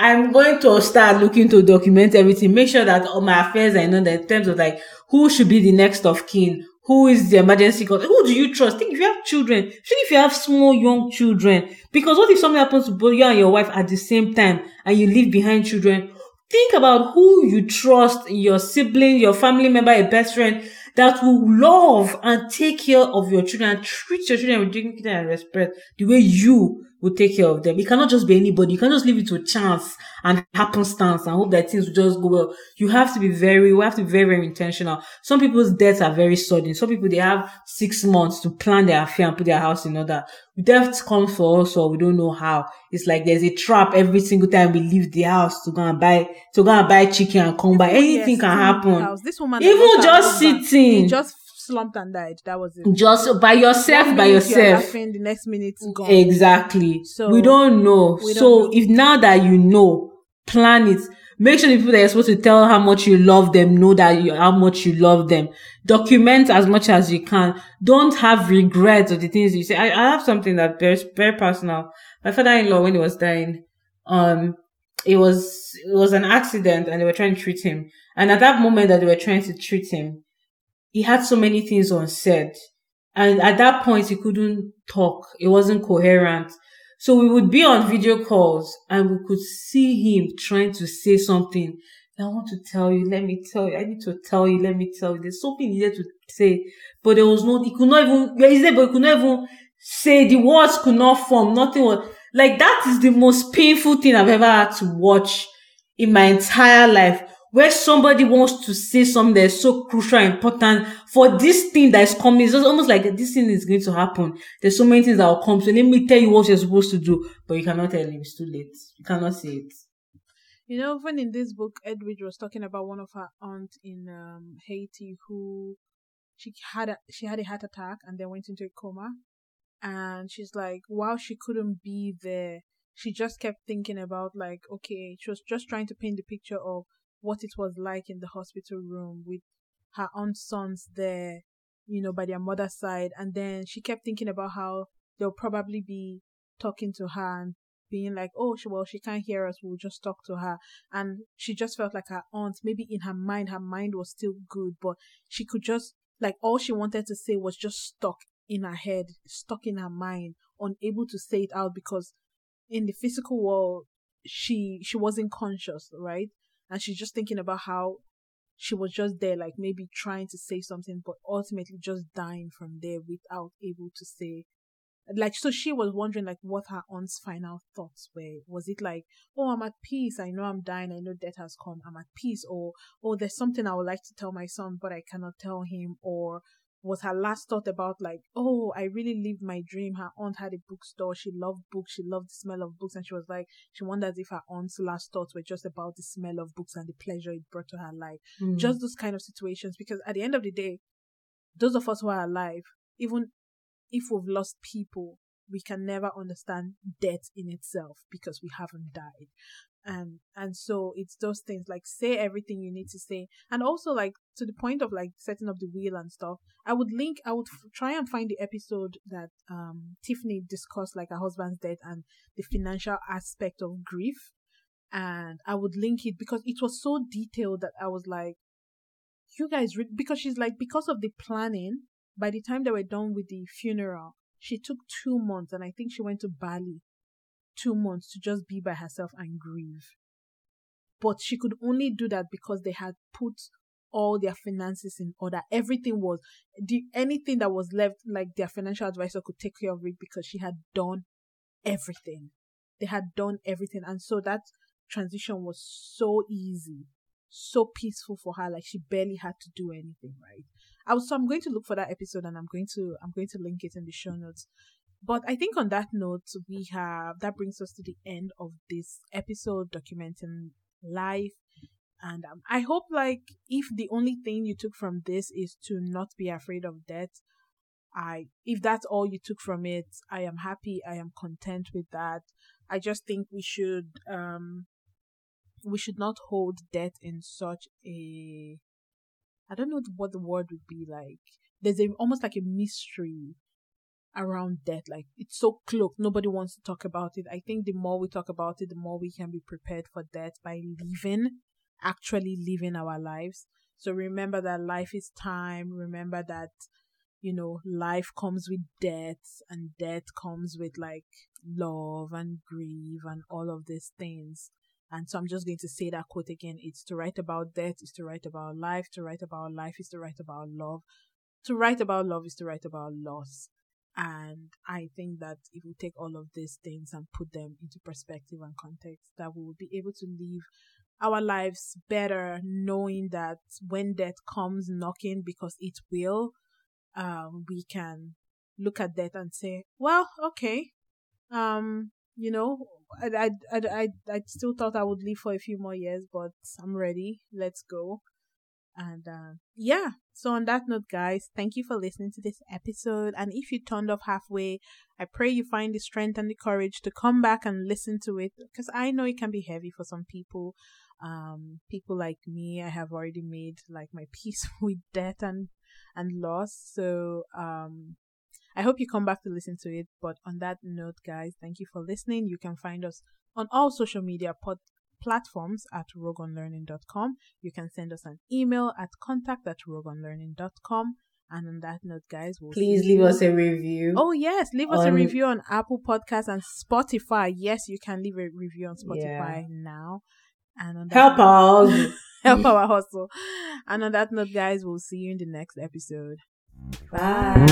Speaker 3: I'm going to start looking to document everything, make sure that all my affairs are in order in terms of like who should be the next of kin, who is the emergency contact, who do you trust? Think if you have children, especially if you have small young children, because what if something happens to both you and your wife at the same time and you leave behind children? Think about who you trust, your sibling, your family member, a best friend that will love and take care of your children and treat your children with dignity and respect the way you will take care of them. It cannot just be anybody. You can't just leave it to chance and happenstance and hope that things will just go well. You have to be very, we have to be very, very intentional. Some people's deaths are very sudden. Some people, they have six months to plan their affair and put their house in order. Death comes for us or we don't know how. It's like there's a trap every single time we leave the house to go and buy, to go and buy chicken and come by. Anything yes, can happen.
Speaker 1: This woman
Speaker 3: Even just sitting.
Speaker 1: Just slumped and died. That was it.
Speaker 3: Just by yourself, by yourself.
Speaker 1: Laughing, the next minute gone.
Speaker 3: Exactly. So we don't know. We don't so know. if now that you know, plan it. Make sure the people that you're supposed to tell how much you love them know that you how much you love them. Document as much as you can. Don't have regrets of the things you say. I, I have something that very very personal. My father-in-law, when he was dying, um, it was it was an accident, and they were trying to treat him. And at that moment that they were trying to treat him, he had so many things unsaid. And at that point, he couldn't talk. It wasn't coherent. So we would be on video calls and we could see him trying to say something. I want to tell you, let me tell you, I need to tell you, let me tell you. There's something he needed to say, but there was no, he could not even, he said, but he could not even say, the words could not form, nothing was, like that is the most painful thing I've ever had to watch in my entire life where somebody wants to say something that is so crucial and important for this thing that is coming. It's almost like this thing is going to happen. There's so many things that will come. So let me tell you what you're supposed to do, but you cannot tell him. It's too late. You cannot say it.
Speaker 1: You know, even in this book, Edwidge was talking about one of her aunt in um, Haiti who she had a she had a heart attack and then went into a coma, and she's like, while she couldn't be there, she just kept thinking about like, okay, she was just trying to paint the picture of what it was like in the hospital room with her aunt sons there, you know, by their mother's side. And then she kept thinking about how they'll probably be talking to her and being like, oh, she, well, she can't hear us. We'll just talk to her. And she just felt like her aunt, maybe in her mind, her mind was still good, but she could just, like, all she wanted to say was just stuck in her head, stuck in her mind, unable to say it out because in the physical world, she, she wasn't conscious, right? And she's just thinking about how she was just there, like maybe trying to say something, but ultimately just dying from there without able to say. Like, so she was wondering, like, what her aunt's final thoughts were. Was it like, oh, I'm at peace. I know I'm dying. I know death has come. I'm at peace. Or, oh, there's something I would like to tell my son, but I cannot tell him. Or, was her last thought about like, oh, I really lived my dream. Her aunt had a bookstore. She loved books. She loved the smell of books. And she was like, she wonders if her aunt's last thoughts were just about the smell of books and the pleasure it brought to her life. Mm. Just those kind of situations. Because at the end of the day, those of us who are alive, even if we've lost people, we can never understand death in itself because we haven't died and and so it's those things like say everything you need to say. And also like to the point of like setting up the wheel and stuff i would link i would f- try and find the episode that um tiffany discussed like her husband's death and the financial aspect of grief. And i would link it because it was so detailed that i was like you guys re-, because she's like because of the planning by the time they were done with the funeral she took two months and i think she went to bali two months to just be by herself and grieve. But she could only do that because they had put all their finances in order. Everything was the anything that was left, like their financial advisor could take care of it because she had done everything. They had done everything. And so that transition was so easy, so peaceful for her. Like she barely had to do anything, right? I was so I'm going to look for that episode and I'm going to I'm going to link it in the show notes. But I think on that note, we have that brings us to the end of this episode documenting life. And um, I hope, like, if the only thing you took from this is to not be afraid of death, I if that's all you took from it, I am happy. I am content with that. I just think we should um we should not hold death in such a I don't know what the word would be like. There's a almost like a mystery around death. Like it's so cloaked, nobody wants to talk about it. I think the more we talk about it, the more we can be prepared for death by living, actually living our lives. So remember that life is time. Remember that, you know, life comes with death and death comes with like love and grief and all of these things. And so I'm just going to say that quote again. It's to write about death, is to write about life, to write about life is to write about love. To write about love is to write about loss. And I think that if we take all of these things and put them into perspective and context, that we will be able to live our lives better, knowing that when death comes knocking, because it will, um, we can look at death and say, well, okay, um, you know, I, I, I, I, I still thought I would live for a few more years, but I'm ready. Let's go. And uh, yeah, so on that note, guys, thank you for listening to this episode. And if you turned off halfway, I pray you find the strength and the courage to come back and listen to it because I know it can be heavy for some people. Um, people like me, I have already made like my peace with death and and loss. So um, I hope you come back to listen to it. But on that note, guys, thank you for listening. You can find us on all social media pod- platforms at rogueunlearning.com. You can send us an email at contact at rogueunlearning.com. And on that note, guys, we'll
Speaker 3: Please leave
Speaker 1: you-
Speaker 3: us a review.
Speaker 1: Oh yes, leave us a review on Apple Podcasts and Spotify. Yes, you can leave a review on Spotify now. And on that
Speaker 3: Help
Speaker 1: note-
Speaker 3: us.
Speaker 1: help our hustle. And on that note, guys, we'll see you in the next episode.
Speaker 3: Bye.